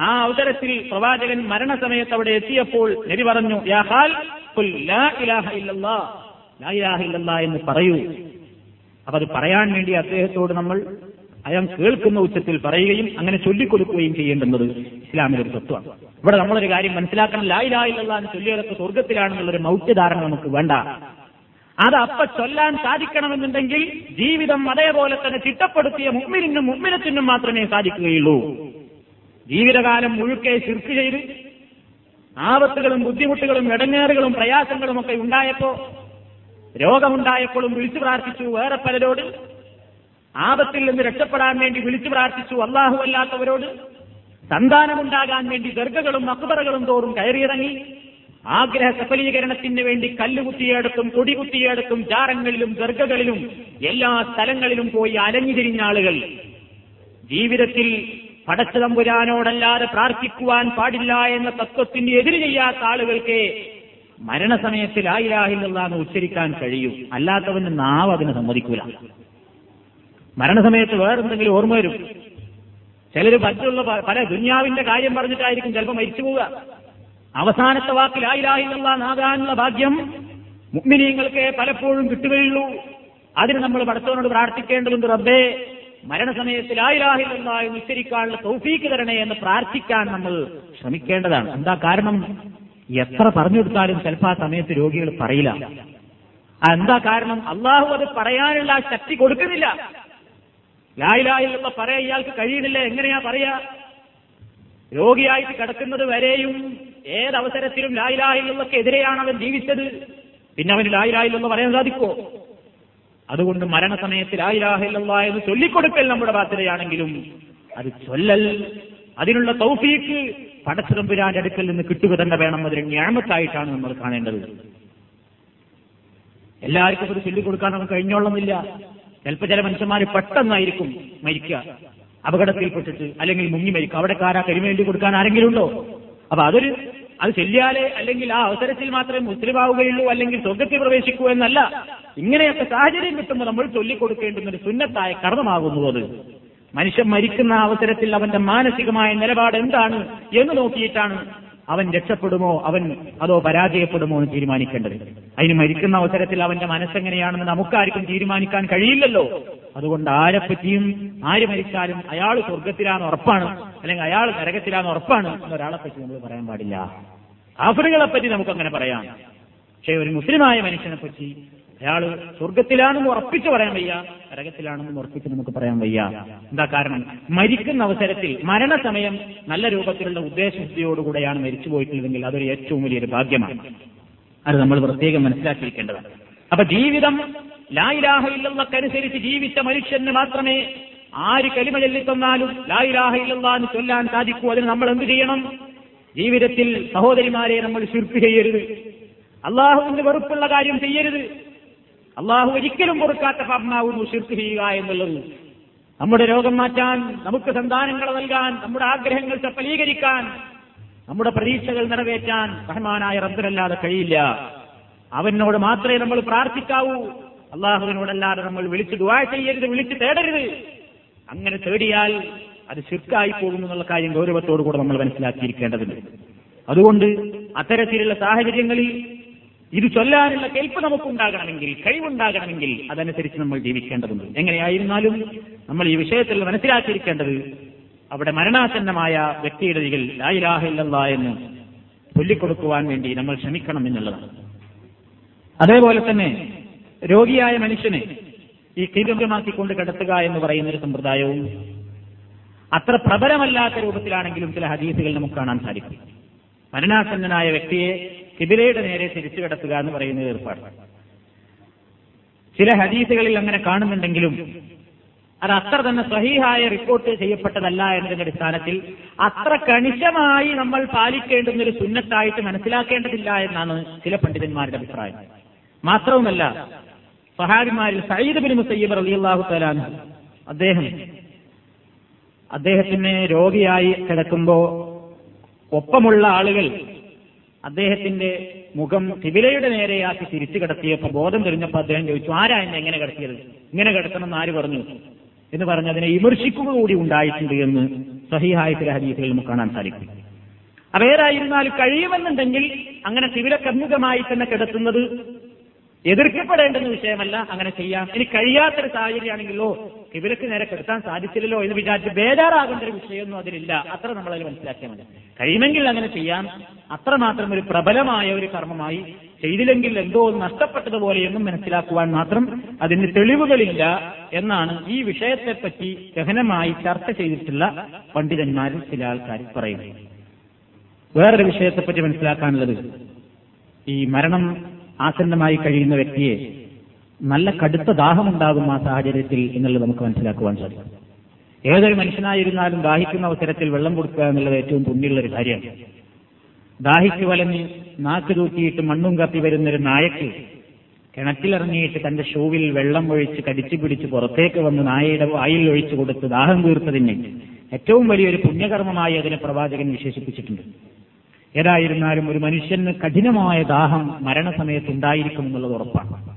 ആ അവസരത്തിൽ പ്രവാചകൻ മരണസമയത്ത് അവിടെ എത്തിയപ്പോൾ നബി പറഞ്ഞു യാ ഹാൽ ഖുൽ ലാ ഇലാഹ ഇല്ലല്ലാ ലാ ഇലാഹ ഇല്ലല്ലാ എന്ന് പറയൂ. അപ്പൊ അത് പറയാൻ വേണ്ടി അദ്ദേഹത്തോട് നമ്മൾ അയാൾ കേൾക്കുന്ന ഉച്ചത്തിൽ പറയുകയും അങ്ങനെ ചൊല്ലിക്കൊടുക്കുകയും ചെയ്യേണ്ടുന്നത് ഇസ്ലാമിലെ ഒരു തത്വമാണ്. ഇവിടെ നമ്മളൊരു കാര്യം മനസ്സിലാക്കണം. ലായിലായില്ലാന്ന് ചൊല്ലിയതൊക്കെ സ്വർഗത്തിലാണെന്നുള്ളൊരു മൗത്യധാരണ നമുക്ക് വേണ്ട. അത് അപ്പ ചൊല്ലാൻ സാധിക്കണമെന്നുണ്ടെങ്കിൽ ജീവിതം അതേപോലെ തന്നെ ചിട്ടപ്പെടുത്തിയ മുമ്മിനും മുമ്മിനത്തിനും മാത്രമേ സാധിക്കുകയുള്ളൂ. ജീവിതകാലം മുഴുക്കെ ചിർക്ക് ചെയ്ത് ആപത്തുകളും ബുദ്ധിമുട്ടുകളും ഇടങ്ങേറുകളും പ്രയാസങ്ങളും ഒക്കെ ഉണ്ടായപ്പോ രോഗമുണ്ടായപ്പോഴും വിളിച്ചു പ്രാർത്ഥിച്ചു വേറെ പലരോട് ആപത്തിൽ നിന്ന് രക്ഷപ്പെടാൻ വേണ്ടി വിളിച്ചു പ്രാർത്ഥിച്ചു. അള്ളാഹു അല്ലാത്തവരോട് സന്താനമുണ്ടാകാൻ വേണ്ടി ദർഗകളും അക്ബറകളും തോറും കയറിയിറങ്ങി. ആഗ്രഹ സഫലീകരണത്തിന് വേണ്ടി കല്ലുകുത്തിയെടുത്തും കൊടികുത്തിയെടുത്തും ജാറങ്ങളിലും ദർഗകളിലും എല്ലാ സ്ഥലങ്ങളിലും പോയി അലഞ്ഞു തിരിഞ്ഞ ആളുകൾ. ജീവിതത്തിൽ പടച്ചതമ്പുരാനോടല്ലാതെ പ്രാർത്ഥിക്കുവാൻ പാടില്ല എന്ന തത്വത്തിന് എതിര് ചെയ്യാത്ത ആളുകൾക്ക് മരണസമയത്തിൽ ആയിരാഹില്ലെന്ന് ഉച്ചരിക്കാൻ കഴിയൂ. അല്ലാത്തവന് നാവ് അതിന് സമ്മതിക്കൂല. മരണസമയത്ത് വേറെന്തെങ്കിലും ഓർമ്മ വരും? ചിലർ മറ്റുള്ള പല ദുന്യാവിന്റെ കാര്യം പറഞ്ഞിട്ടായിരിക്കും ചിലപ്പോൾ മരിച്ചു പോവുക. അവസാനത്തെ വാക്കിൽ ആയിരാഹില്ലാതാകാനുള്ള ഭാഗ്യം മുഗ്മിനീങ്ങൾക്ക് പലപ്പോഴും കിട്ടുകയുള്ളൂ. അതിന് നമ്മൾ പടത്തോനോട് പ്രാർത്ഥിക്കേണ്ടതുണ്ട് റബ്ബേ മരണസമയത്തിൽ ആയിരാഹില്ല എന്ന് ഉച്ചരിക്കാനുള്ള തൗഫീക്ക് തരണേ എന്ന് പ്രാർത്ഥിക്കാൻ നമ്മൾ ശ്രമിക്കേണ്ടതാണ്. എന്താ കാരണം? എത്ര പറഞ്ഞു കൊടുത്താലും ചിലപ്പോൾ ആ സമയത്ത് രോഗികൾ പറയില്ല. എന്താ കാരണം? അള്ളാഹു അത് പറയാനുള്ള ശക്തി കൊടുക്കുന്നില്ല. ലായിലായിലുള്ള പറയാ ഇയാൾക്ക് കഴിയുന്നില്ല? എങ്ങനെയാ പറയാ? രോഗിയായിട്ട് കിടക്കുന്നത് വരെയും ഏതവസരത്തിലും എതിരെയാണ് അവൻ ജീവിച്ചത്. പിന്നെ അവന് ലായിലായിലുള്ള പറയാൻ സാധിക്കുമോ? അതുകൊണ്ട് മരണസമയത്ത് ലായിലാഹില്ല എന്ന് ചൊല്ലിക്കൊടുക്കൽ നമ്മുടെ ബാധ്യതയാണെങ്കിലും അത് ചൊല്ലൽ. അതിനുള്ള തൗഫീക്ക് പടച്ചിറമ്പുരാന്റെ അടുക്കൽ നിന്ന് കിട്ടുക തന്നെ വേണം. അതൊരു ഞാമത്തായിട്ടാണ് നമ്മൾ കാണേണ്ടത്. എല്ലാവർക്കും അത് ചൊല്ലിക്കൊടുക്കാൻ നമുക്ക് കഴിഞ്ഞോളുന്നില്ല. ചിലപ്പോൾ ചില മനുഷ്യന്മാർ പെട്ടെന്നായിരിക്കും മരിക്കുക. അപകടത്തിൽപ്പെട്ടിട്ട് അല്ലെങ്കിൽ മുങ്ങി മരിക്കുക. അവിടെ കാരാ കരിമേണ്ടി കൊടുക്കാൻ ആരെങ്കിലും ഉണ്ടോ? അപ്പൊ അതൊരു അത് ചെല്ലിയാലേ അല്ലെങ്കിൽ ആ അവസരത്തിൽ മാത്രമേ മുസ്ലിം ആവുകയുള്ളൂ അല്ലെങ്കിൽ സ്വർഗത്തിൽ പ്രവേശിക്കൂ എന്നല്ല. ഇങ്ങനെയൊക്കെ സാഹചര്യം കിട്ടുമ്പോൾ നമ്മൾ ചൊല്ലിക്കൊടുക്കേണ്ടുന്ന ഒരു സുന്നത്തായ കർമ്മമാകുന്നു അത്. മനുഷ്യൻ മരിക്കുന്ന അവസരത്തിൽ അവന്റെ മാനസികമായ നിലപാട് എന്താണ് എന്ന് നോക്കിയിട്ടാണ് അവൻ രക്ഷപ്പെടുമോ? അവൻ അതോ പരാജയപ്പെടുമോ എന്ന് തീരുമാനിക്കേണ്ടത്? അതിന് മരിക്കുന്ന അവസരത്തിൽ അവന്റെ മനസ്സെങ്ങനെയാണെന്ന് നമുക്കാർക്കും തീരുമാനിക്കാൻ കഴിയില്ലല്ലോ. അതുകൊണ്ട് ആരെപ്പറ്റിയും ആര് മരിച്ചാലും അയാൾ സ്വർഗത്തിലാന്ന് ഉറപ്പാണ്. അല്ലെങ്കിൽ അയാൾ നരകത്തിലാന്ന് ഉറപ്പാണ് എന്നൊരാളെ പറ്റി നമ്മൾ പറയാൻ പാടില്ല. ആഫ്രികളെ പറ്റി നമുക്കങ്ങനെ പറയാം. പക്ഷേ ഒരു മുസ്ലിമായ മനുഷ്യനെ പറ്റി അയാൾ സ്വർഗത്തിലാണെന്ന് ഉറപ്പിച്ച് പറയാൻ വയ്യ നരകത്തിലാണെന്ന് ഉറപ്പിച്ച് നമുക്ക് പറയാൻ വയ്യ. എന്താ കാരണം? മരിക്കുന്ന അവസരത്തിൽ മരണസമയം നല്ല രൂപത്തിലുള്ള ഉദ്ദേശശുദ്ധിയോടുകൂടെയാണ് മരിച്ചു പോയിട്ടുള്ളതെങ്കിൽ അതൊരു ഏറ്റവും വലിയൊരു ഭാഗ്യമാണ്. അത് നമ്മൾ പ്രത്യേകം മനസ്സിലാക്കിയിരിക്കേണ്ടതാണ്. അപ്പൊ ജീവിതം ലായിലാഹ ഇല്ലെന്നൊക്കനുസരിച്ച് ജീവിച്ച മനുഷ്യന് മാത്രമേ ആര് കലിമ ചൊല്ലിത്തന്നാലും ലായിലാഹ ഇല്ലല്ലാ എന്ന് ചൊല്ലാൻ സാധിക്കൂ. അതിന് നമ്മൾ എന്ത് ചെയ്യണം? ജീവിതത്തിൽ സഹോദരിമാരെ നമ്മൾ ശിർക്ക് ചെയ്യരുത് അള്ളാഹുവിന്റെ വെറുപ്പുള്ള കാര്യം ചെയ്യരുത്. അള്ളാഹു ഒരിക്കലും പൊറുക്കാത്ത പാപമാവുന്നു ശിർക്ക് ചെയ്യുക എന്നുള്ളത്. നമ്മുടെ രോഗം മാറ്റാൻ നമുക്ക് സന്താനങ്ങൾ നൽകാൻ നമ്മുടെ ആഗ്രഹങ്ങൾ സഫലീകരിക്കാൻ നമ്മുടെ പ്രതീക്ഷകൾ നിറവേറ്റാൻ റഹ്മാനായ റബ്ബിനല്ലാതെ കഴിയില്ല. അവനോട് മാത്രമേ നമ്മൾ പ്രാർത്ഥിക്കാവൂ. അള്ളാഹുവിനോടല്ലാതെ നമ്മൾ വിളിച്ച് ദുവാ ചെയ്യരുത് വിളിച്ച് തേടരുത്. അങ്ങനെ തേടിയാൽ അത് ശിർക്കായി പോകുന്നു എന്നുള്ള കാര്യം ഗൗരവത്തോടു കൂടെ നമ്മൾ മനസ്സിലാക്കിയിരിക്കേണ്ടതുണ്ട്. അതുകൊണ്ട് അത്തരത്തിലുള്ള സാഹചര്യങ്ങളിൽ ഇത് ചൊല്ലാനുള്ള കെൽപ്പ് നമുക്കുണ്ടാകണമെങ്കിൽ കഴിവുണ്ടാകണമെങ്കിൽ അതനുസരിച്ച് നമ്മൾ ജീവിക്കേണ്ടതുണ്ട്. എങ്ങനെയായിരുന്നാലും നമ്മൾ ഈ വിഷയത്തിൽ മനസ്സിലാക്കിയിരിക്കേണ്ടത് അവിടെ മരണാസന്നമായ വ്യക്തിയുടെ ദികൾ ലായിലാഹില്ല എന്ന് ചൊല്ലിക്കൊടുക്കുവാൻ വേണ്ടി നമ്മൾ ശ്രമിക്കണം എന്നുള്ളതാണ്. അതേപോലെ തന്നെ രോഗിയായ മനുഷ്യനെ ഈ കീലമാക്കിക്കൊണ്ട് കിടത്തുക എന്ന് പറയുന്ന ഒരു സമ്പ്രദായവും അത്ര പ്രബലമല്ലാത്ത രൂപത്തിലാണെങ്കിലും ചില ഹദീസുകൾ നമുക്ക് കാണാൻ സാധിക്കും. മരണാസന്നനായ വ്യക്തിയെ കിബിലയുടെ നേരെ തിരിച്ചു കിടത്തുക എന്ന് പറയുന്നത് ഏർപ്പാട്. ചില ഹദീസുകളിൽ അങ്ങനെ കാണുന്നുണ്ടെങ്കിലും അത് അത്ര തന്നെ സഹീഹായ റിപ്പോർട്ട് ചെയ്യപ്പെട്ടതല്ല എന്നതിന്റെ അടിസ്ഥാനത്തിൽ അത്ര കണിശമായി നമ്മൾ പാലിക്കേണ്ടുന്ന ഒരു സുന്നത്തായിട്ട് മനസ്സിലാക്കേണ്ടതില്ല എന്നാണ് ചില പണ്ഡിതന്മാരുടെ അഭിപ്രായം. മാത്രവുമല്ല സഹാബിമാരിൽ സയ്യിദ് ബിൻ മുസയ്യബ് റളിയല്ലാഹു തആല അദ്ദേഹം അദ്ദേഹത്തിന് രോഗിയായി കിടക്കുമ്പോ ഒപ്പമുള്ള ആളുകൾ അദ്ദേഹത്തിന്റെ മുഖം കിബിലയുടെ നേരെയാക്കി തിരിച്ചു കിടത്തിയപ്പോ ബോധം തെളിഞ്ഞപ്പോ അദ്ദേഹം ചോദിച്ചു ആരാ എന്നെ എങ്ങനെ കിടത്തിയത്? ഇങ്ങനെ കിടത്തണമെന്ന് ആര് പറഞ്ഞു? എന്ന് പറഞ്ഞ് അതിനെ വിമർശിക്കുക കൂടി ഉണ്ടായിട്ടുണ്ട് എന്ന് സഹിഹായ ചില ഹദീസുകൾ നമുക്ക് കാണാൻ സാധിക്കും. അപ്പൊ ഏതായിരുന്നാലും കഴിയുമെന്നുണ്ടെങ്കിൽ അങ്ങനെ ശിബിരക്കന്മുഖമായി തന്നെ കിടത്തുന്നത് എതിർക്കപ്പെടേണ്ടുന്ന വിഷയമല്ല അങ്ങനെ ചെയ്യാം. ഇനി കഴിയാത്തൊരു സാഹചര്യമാണെങ്കിലോ ഇവർക്ക് നേരെ കെടുത്താൻ സാധിച്ചില്ലല്ലോ എന്ന് വിചാരിച്ച് ബേജാറാകേണ്ട ഒരു വിഷയമൊന്നും അതിലില്ല. അത്ര നമ്മളതിൽ മനസ്സിലാക്കിയാൽ മതി. കഴിയുമെങ്കിൽ അങ്ങനെ ചെയ്യാം. അത്രമാത്രം ഒരു പ്രബലമായ ഒരു കർമ്മമായി ചെയ്തില്ലെങ്കിൽ എന്തോ നഷ്ടപ്പെട്ടതുപോലെയൊന്നും മനസ്സിലാക്കുവാൻ മാത്രം അതിന് തെളിവുകളില്ല എന്നാണ് ഈ വിഷയത്തെപ്പറ്റി ഗഹനമായി ചർച്ച ചെയ്തിട്ടുള്ള പണ്ഡിതന്മാരിൽ ചില ആൾക്കാർ പറയുന്നത്. വേറൊരു വിഷയത്തെപ്പറ്റി മനസ്സിലാക്കാനുള്ളത് ഈ മരണം ആസന്നമായി കഴിയുന്ന വ്യക്തിയെ നല്ല കടുത്ത ദാഹമുണ്ടാകും ആ സാഹചര്യത്തിൽ എന്നുള്ളത് നമുക്ക് മനസ്സിലാക്കുവാൻ സാധിക്കും. ഏതൊരു മനുഷ്യനായിരുന്നാലും ദാഹിക്കുന്ന അവസരത്തിൽ വെള്ളം കൊടുക്കുക എന്നുള്ളത് ഏറ്റവും പുണ്യുള്ള ഒരു കാര്യമാണ്. ദാഹിച്ചു വലഞ്ഞ് നാക്ക് തൂക്കിയിട്ട് മണ്ണും കപ്പി വരുന്നൊരു നായക്ക് കിണറ്റിലിറങ്ങിയിട്ട് തന്റെ ഷൂവിൽ വെള്ളം ഒഴിച്ച് കടിച്ചു പിടിച്ച് പുറത്തേക്ക് വന്ന് നായയുടെ വായിൽ ഒഴിച്ചു കൊടുത്ത് ദാഹം തീർത്തതിന് ഏറ്റവും വലിയൊരു പുണ്യകർമ്മമായി അതിനെ പ്രവാചകൻ വിശേഷിപ്പിച്ചിട്ടുണ്ട്. ഏതായിരുന്നാലും ഒരു മനുഷ്യന് കഠിനമായ ദാഹം മരണസമയത്ത് ഉണ്ടായിരിക്കും എന്നുള്ളത് ഉറപ്പാണ്.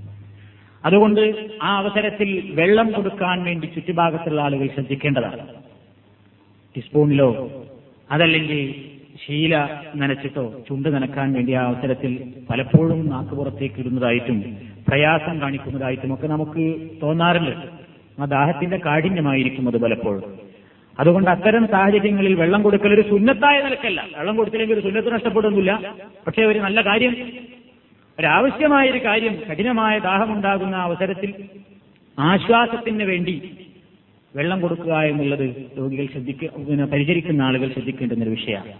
അതുകൊണ്ട് ആ അവസരത്തിൽ വെള്ളം കൊടുക്കാൻ വേണ്ടി ചുറ്റുഭാഗത്തുള്ള ആളുകൾ ശ്രദ്ധിക്കേണ്ടതാണ്. ടീസ്പൂണിലോ അതല്ലെങ്കിൽ ശീല നനച്ചിട്ടോ ചുണ്ട് നനക്കാൻ വേണ്ടി ആ അവസരത്തിൽ പലപ്പോഴും നാക്കുപുറത്തേക്ക് ഇടുന്നതായിട്ടും പ്രയാസം കാണിക്കുന്നതായിട്ടും ഒക്കെ നമുക്ക് തോന്നാറുണ്ട്. ആ ദാഹത്തിന്റെ കാഠിന്യമായിരിക്കും അത് പലപ്പോഴും. അതുകൊണ്ട് അത്തരം സാഹചര്യങ്ങളിൽ വെള്ളം കൊടുക്കൽ ഒരു സുന്നത്തായ നിലക്കല്ല. വെള്ളം കൊടുത്തില്ലെങ്കിൽ ഒരു സുന്നത്ത് നഷ്ടപ്പെടുന്നില്ല. പക്ഷേ ഒരു നല്ല കാര്യം ഒരാവശ്യമായ ഒരു കാര്യം കഠിനമായ ദാഹമുണ്ടാകുന്ന അവസരത്തിൽ ആശ്വാസത്തിന് വേണ്ടി വെള്ളം കൊടുക്കുക എന്നുള്ളത് രോഗികൾ ശ്രദ്ധിക്ക പരിചരിക്കുന്ന ആളുകൾ ശ്രദ്ധിക്കേണ്ടുന്ന ഒരു വിഷയമാണ്.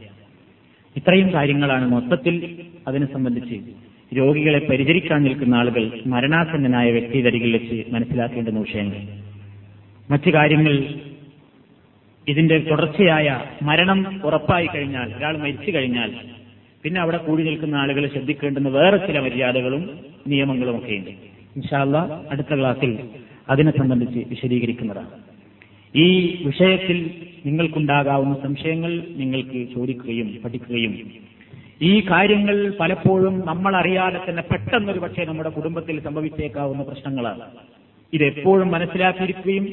ഇത്രയും കാര്യങ്ങളാണ് മൊത്തത്തിൽ അതിനെ സംബന്ധിച്ച് രോഗികളെ പരിചരിക്കാൻ നിൽക്കുന്ന ആളുകൾ മരണാസന്നനായ വ്യക്തിതരികിൽ വെച്ച് മനസ്സിലാക്കേണ്ടുന്ന വിഷയങ്ങൾ. മറ്റു കാര്യങ്ങൾ ഇതിന്റെ തുടർച്ചയായ മരണം ഉറപ്പായി കഴിഞ്ഞാൽ ഒരാൾ മരിച്ചു കഴിഞ്ഞാൽ പിന്നെ അവിടെ കൂടി നിൽക്കുന്ന ആളുകൾ ശ്രദ്ധിക്കേണ്ടുന്ന വേറെ ചില മര്യാദകളും നിയമങ്ങളും ഒക്കെയുണ്ട് ഇൻഷാല്ല അടുത്ത ക്ലാസ്സിൽ അതിനെ സംബന്ധിച്ച് വിശദീകരിക്കുന്നതാണ്. ഈ വിഷയത്തിൽ നിങ്ങൾക്കുണ്ടാകാവുന്ന സംശയങ്ങൾ നിങ്ങൾക്ക് ചോദിക്കുകയും പഠിക്കുകയും ഈ കാര്യങ്ങൾ പലപ്പോഴും നമ്മൾ അറിയാതെ തന്നെ പെട്ടെന്നൊരു പക്ഷേ നമ്മുടെ കുടുംബത്തിൽ സംഭവിച്ചേക്കാവുന്ന പ്രശ്നങ്ങളാണ്. ഇതെപ്പോഴും മനസ്സിലാക്കിയിരിക്കുകയും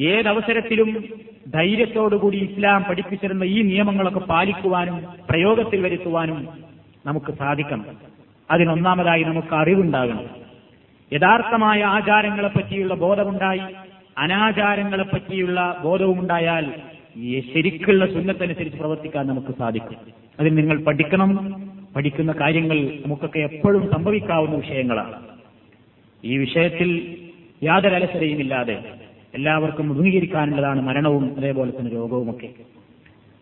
ഏതവസരത്തിലും ധൈര്യത്തോടുകൂടി ഇസ്ലാം പഠിപ്പിച്ചിരുന്ന ഈ നിയമങ്ങളൊക്കെ പാലിക്കുവാനും പ്രയോഗത്തിൽ വരുത്തുവാനും നമുക്ക് സാധിക്കണം. അതിനൊന്നാമതായി നമുക്ക് അറിവുണ്ടാകണം. യഥാർത്ഥമായ ആചാരങ്ങളെ പറ്റിയുള്ള ബോധമുണ്ടായി അനാചാരങ്ങളെ പറ്റിയുള്ള ബോധവുമുണ്ടായാൽ ഈ ശരിക്കുള്ള സുന്നത്തനുസരിച്ച് പ്രവർത്തിക്കാൻ നമുക്ക് സാധിക്കും. അതിൽ നിങ്ങൾ പഠിക്കണം. പഠിക്കുന്ന കാര്യങ്ങൾ നമുക്കൊക്കെ എപ്പോഴും സംഭവിക്കാവുന്ന വിഷയങ്ങളാണ്. ഈ വിഷയത്തിൽ യാതൊരു അലസരയുമില്ലാതെ എല്ലാവർക്കും അഭിമുഖീകരിക്കാനുള്ളതാണ് മരണവും അതേപോലെ തന്നെ രോഗവുമൊക്കെ.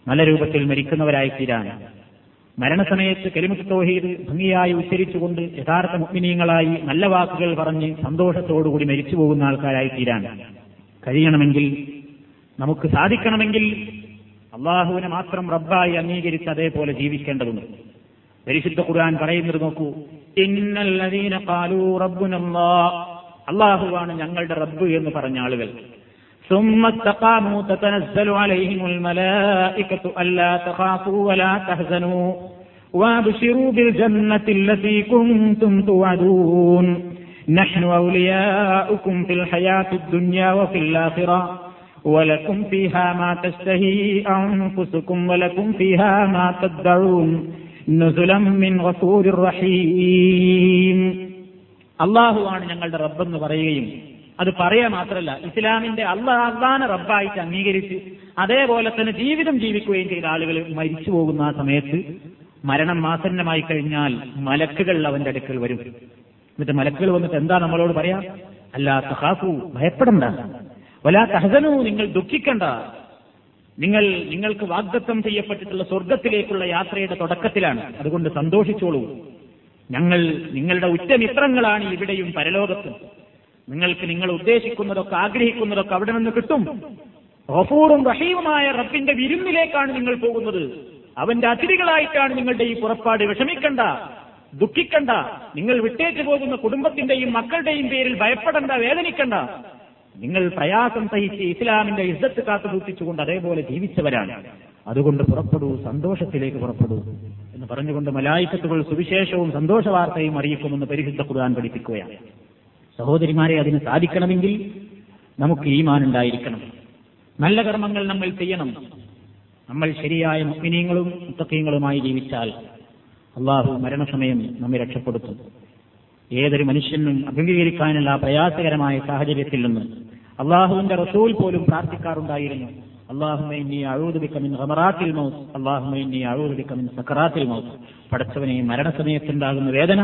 നല്ല രൂപത്തിൽ മരിക്കുന്നവരായി തീരാൻ മരണസമയത്ത് കെലിമുത്ത് തോഹീദ് ഭംഗിയായി ഉച്ചരിച്ചുകൊണ്ട് യഥാർത്ഥ മുഗ്മിനീയങ്ങളായി നല്ല വാക്കുകൾ പറഞ്ഞ് സന്തോഷത്തോടുകൂടി മരിച്ചു പോകുന്ന ആൾക്കാരായി തീരാൻ കഴിയണമെങ്കിൽ നമുക്ക് സാധിക്കണമെങ്കിൽ അള്ളാഹുവിനെ മാത്രം റബ്ബായി അംഗീകരിച്ച് അതേപോലെ ജീവിക്കേണ്ടതുണ്ട്. പരിശുദ്ധ ഖുർആൻ പറയുന്നത് നോക്കൂ ഇന്നല്ലദീന ഖാലൂ അള്ളാഹുവാണ് ഞങ്ങളുടെ റബ്ബ് എന്ന് പറഞ്ഞ ആളുകൾ ثم استقاموا تتنزل عليهم الملائكة ألا تخافوا ولا تحزنوا وابشروا بالجنة التي كنتم توعدون نحن أولياؤكم في الحياة الدنيا وفي الآخرة ولكم فيها ما تشتهي أنفسكم ولكم فيها ما تدعون نزلا من غفور رحيم അള്ളാഹുവാണ് ഞങ്ങളുടെ റബ്ബെന്ന് പറയുകയും അത് പറയുക മാത്രമല്ല ഇസ്ലാമിന്റെ അള്ളാഹ് അള്ളാനെ റബ്ബായിട്ട് അംഗീകരിച്ച് അതേപോലെ തന്നെ ജീവിതം ജീവിക്കുകയും ചെയ്ത ആളുകൾ മരിച്ചു പോകുന്ന ആ സമയത്ത് മരണം ആസന്നമായി കഴിഞ്ഞാൽ മലക്കുകൾ അവന്റെ അടുക്കൽ വരും. എന്നിട്ട് മലക്കുകൾ വന്നിട്ട് എന്താ നമ്മളോട് പറയാ? അല്ലാ സഹാഫു ഭയപ്പെടണ്ട. വലാ തഹസനു നിങ്ങൾ ദുഃഖിക്കണ്ട. നിങ്ങൾ നിങ്ങൾക്ക് വാഗ്ദത്തം ചെയ്യപ്പെട്ടിട്ടുള്ള സ്വർഗത്തിലേക്കുള്ള യാത്രയുടെ തുടക്കത്തിലാണ്. അതുകൊണ്ട് സന്തോഷിച്ചോളൂ. ഞങ്ങൾ നിങ്ങളുടെ ഉറ്റമിത്രങ്ങളാണ് ഇവിടെയും പരലോകത്തും. നിങ്ങൾക്ക് നിങ്ങൾ ഉദ്ദേശിക്കുന്നതൊക്കെ ആഗ്രഹിക്കുന്നതൊക്കെ അവിടെ നിന്ന് കിട്ടും. റഫൂറും റഹീമുമായ റബ്ബിന്റെ വിരുന്നിലേക്കാണ് നിങ്ങൾ പോകുന്നത്. അവന്റെ അതിഥികളായിട്ടാണ് നിങ്ങളുടെ ഈ പുറപ്പാട് വിഷമിക്കണ്ട ദുഃഖിക്കണ്ട. നിങ്ങൾ വിട്ടേച്ചു പോകുന്ന കുടുംബത്തിന്റെയും മക്കളുടെയും പേരിൽ ഭയപ്പെടണ്ട വേദനിക്കണ്ട. നിങ്ങൾ പ്രയാസം സഹിച്ച് ഇസ്ലാമിന്റെ ഇസ്സത്ത് കാത്തു സൂക്ഷിച്ചുകൊണ്ട് അതേപോലെ ജീവിച്ചവരാണ്. അതുകൊണ്ട് പുറപ്പെടൂ സന്തോഷത്തിലേക്ക് പുറപ്പെടൂ. എന്ന് പറഞ്ഞുകൊണ്ട് മലായിക്കത്തുകൾ സുവിശേഷവും സന്തോഷ വാർത്തയും അറിയിക്കുമെന്ന് പരിശുദ്ധ ഖുർആൻ പഠിപ്പിക്കുകയാണ്. സഹോദരിമാരെ അതിന് സാധിക്കണമെങ്കിൽ നമുക്ക് ഈമാൻ ഉണ്ടായിരിക്കണം നല്ല കർമ്മങ്ങൾ നമ്മൾ ചെയ്യണം. നമ്മൾ ശരിയായ മുസ്ലിനീങ്ങളും മുത്തക്കീങ്ങളുമായി ജീവിച്ചാൽ അള്ളാഹു മരണസമയം നമ്മെ രക്ഷപ്പെടുത്തും. ഏതൊരു മനുഷ്യനും അഭിമുഖീകരിക്കാനുള്ള പ്രയാസകരമായ സാഹചര്യത്തിൽ നിന്ന് അള്ളാഹുവിന്റെ റസൂൽ പോലും പ്രാർത്ഥിക്കാറുണ്ടായിരുന്നു. മൗത്ത്. പടച്ചവനെ മരണസമയത്തുണ്ടാകുന്ന വേദന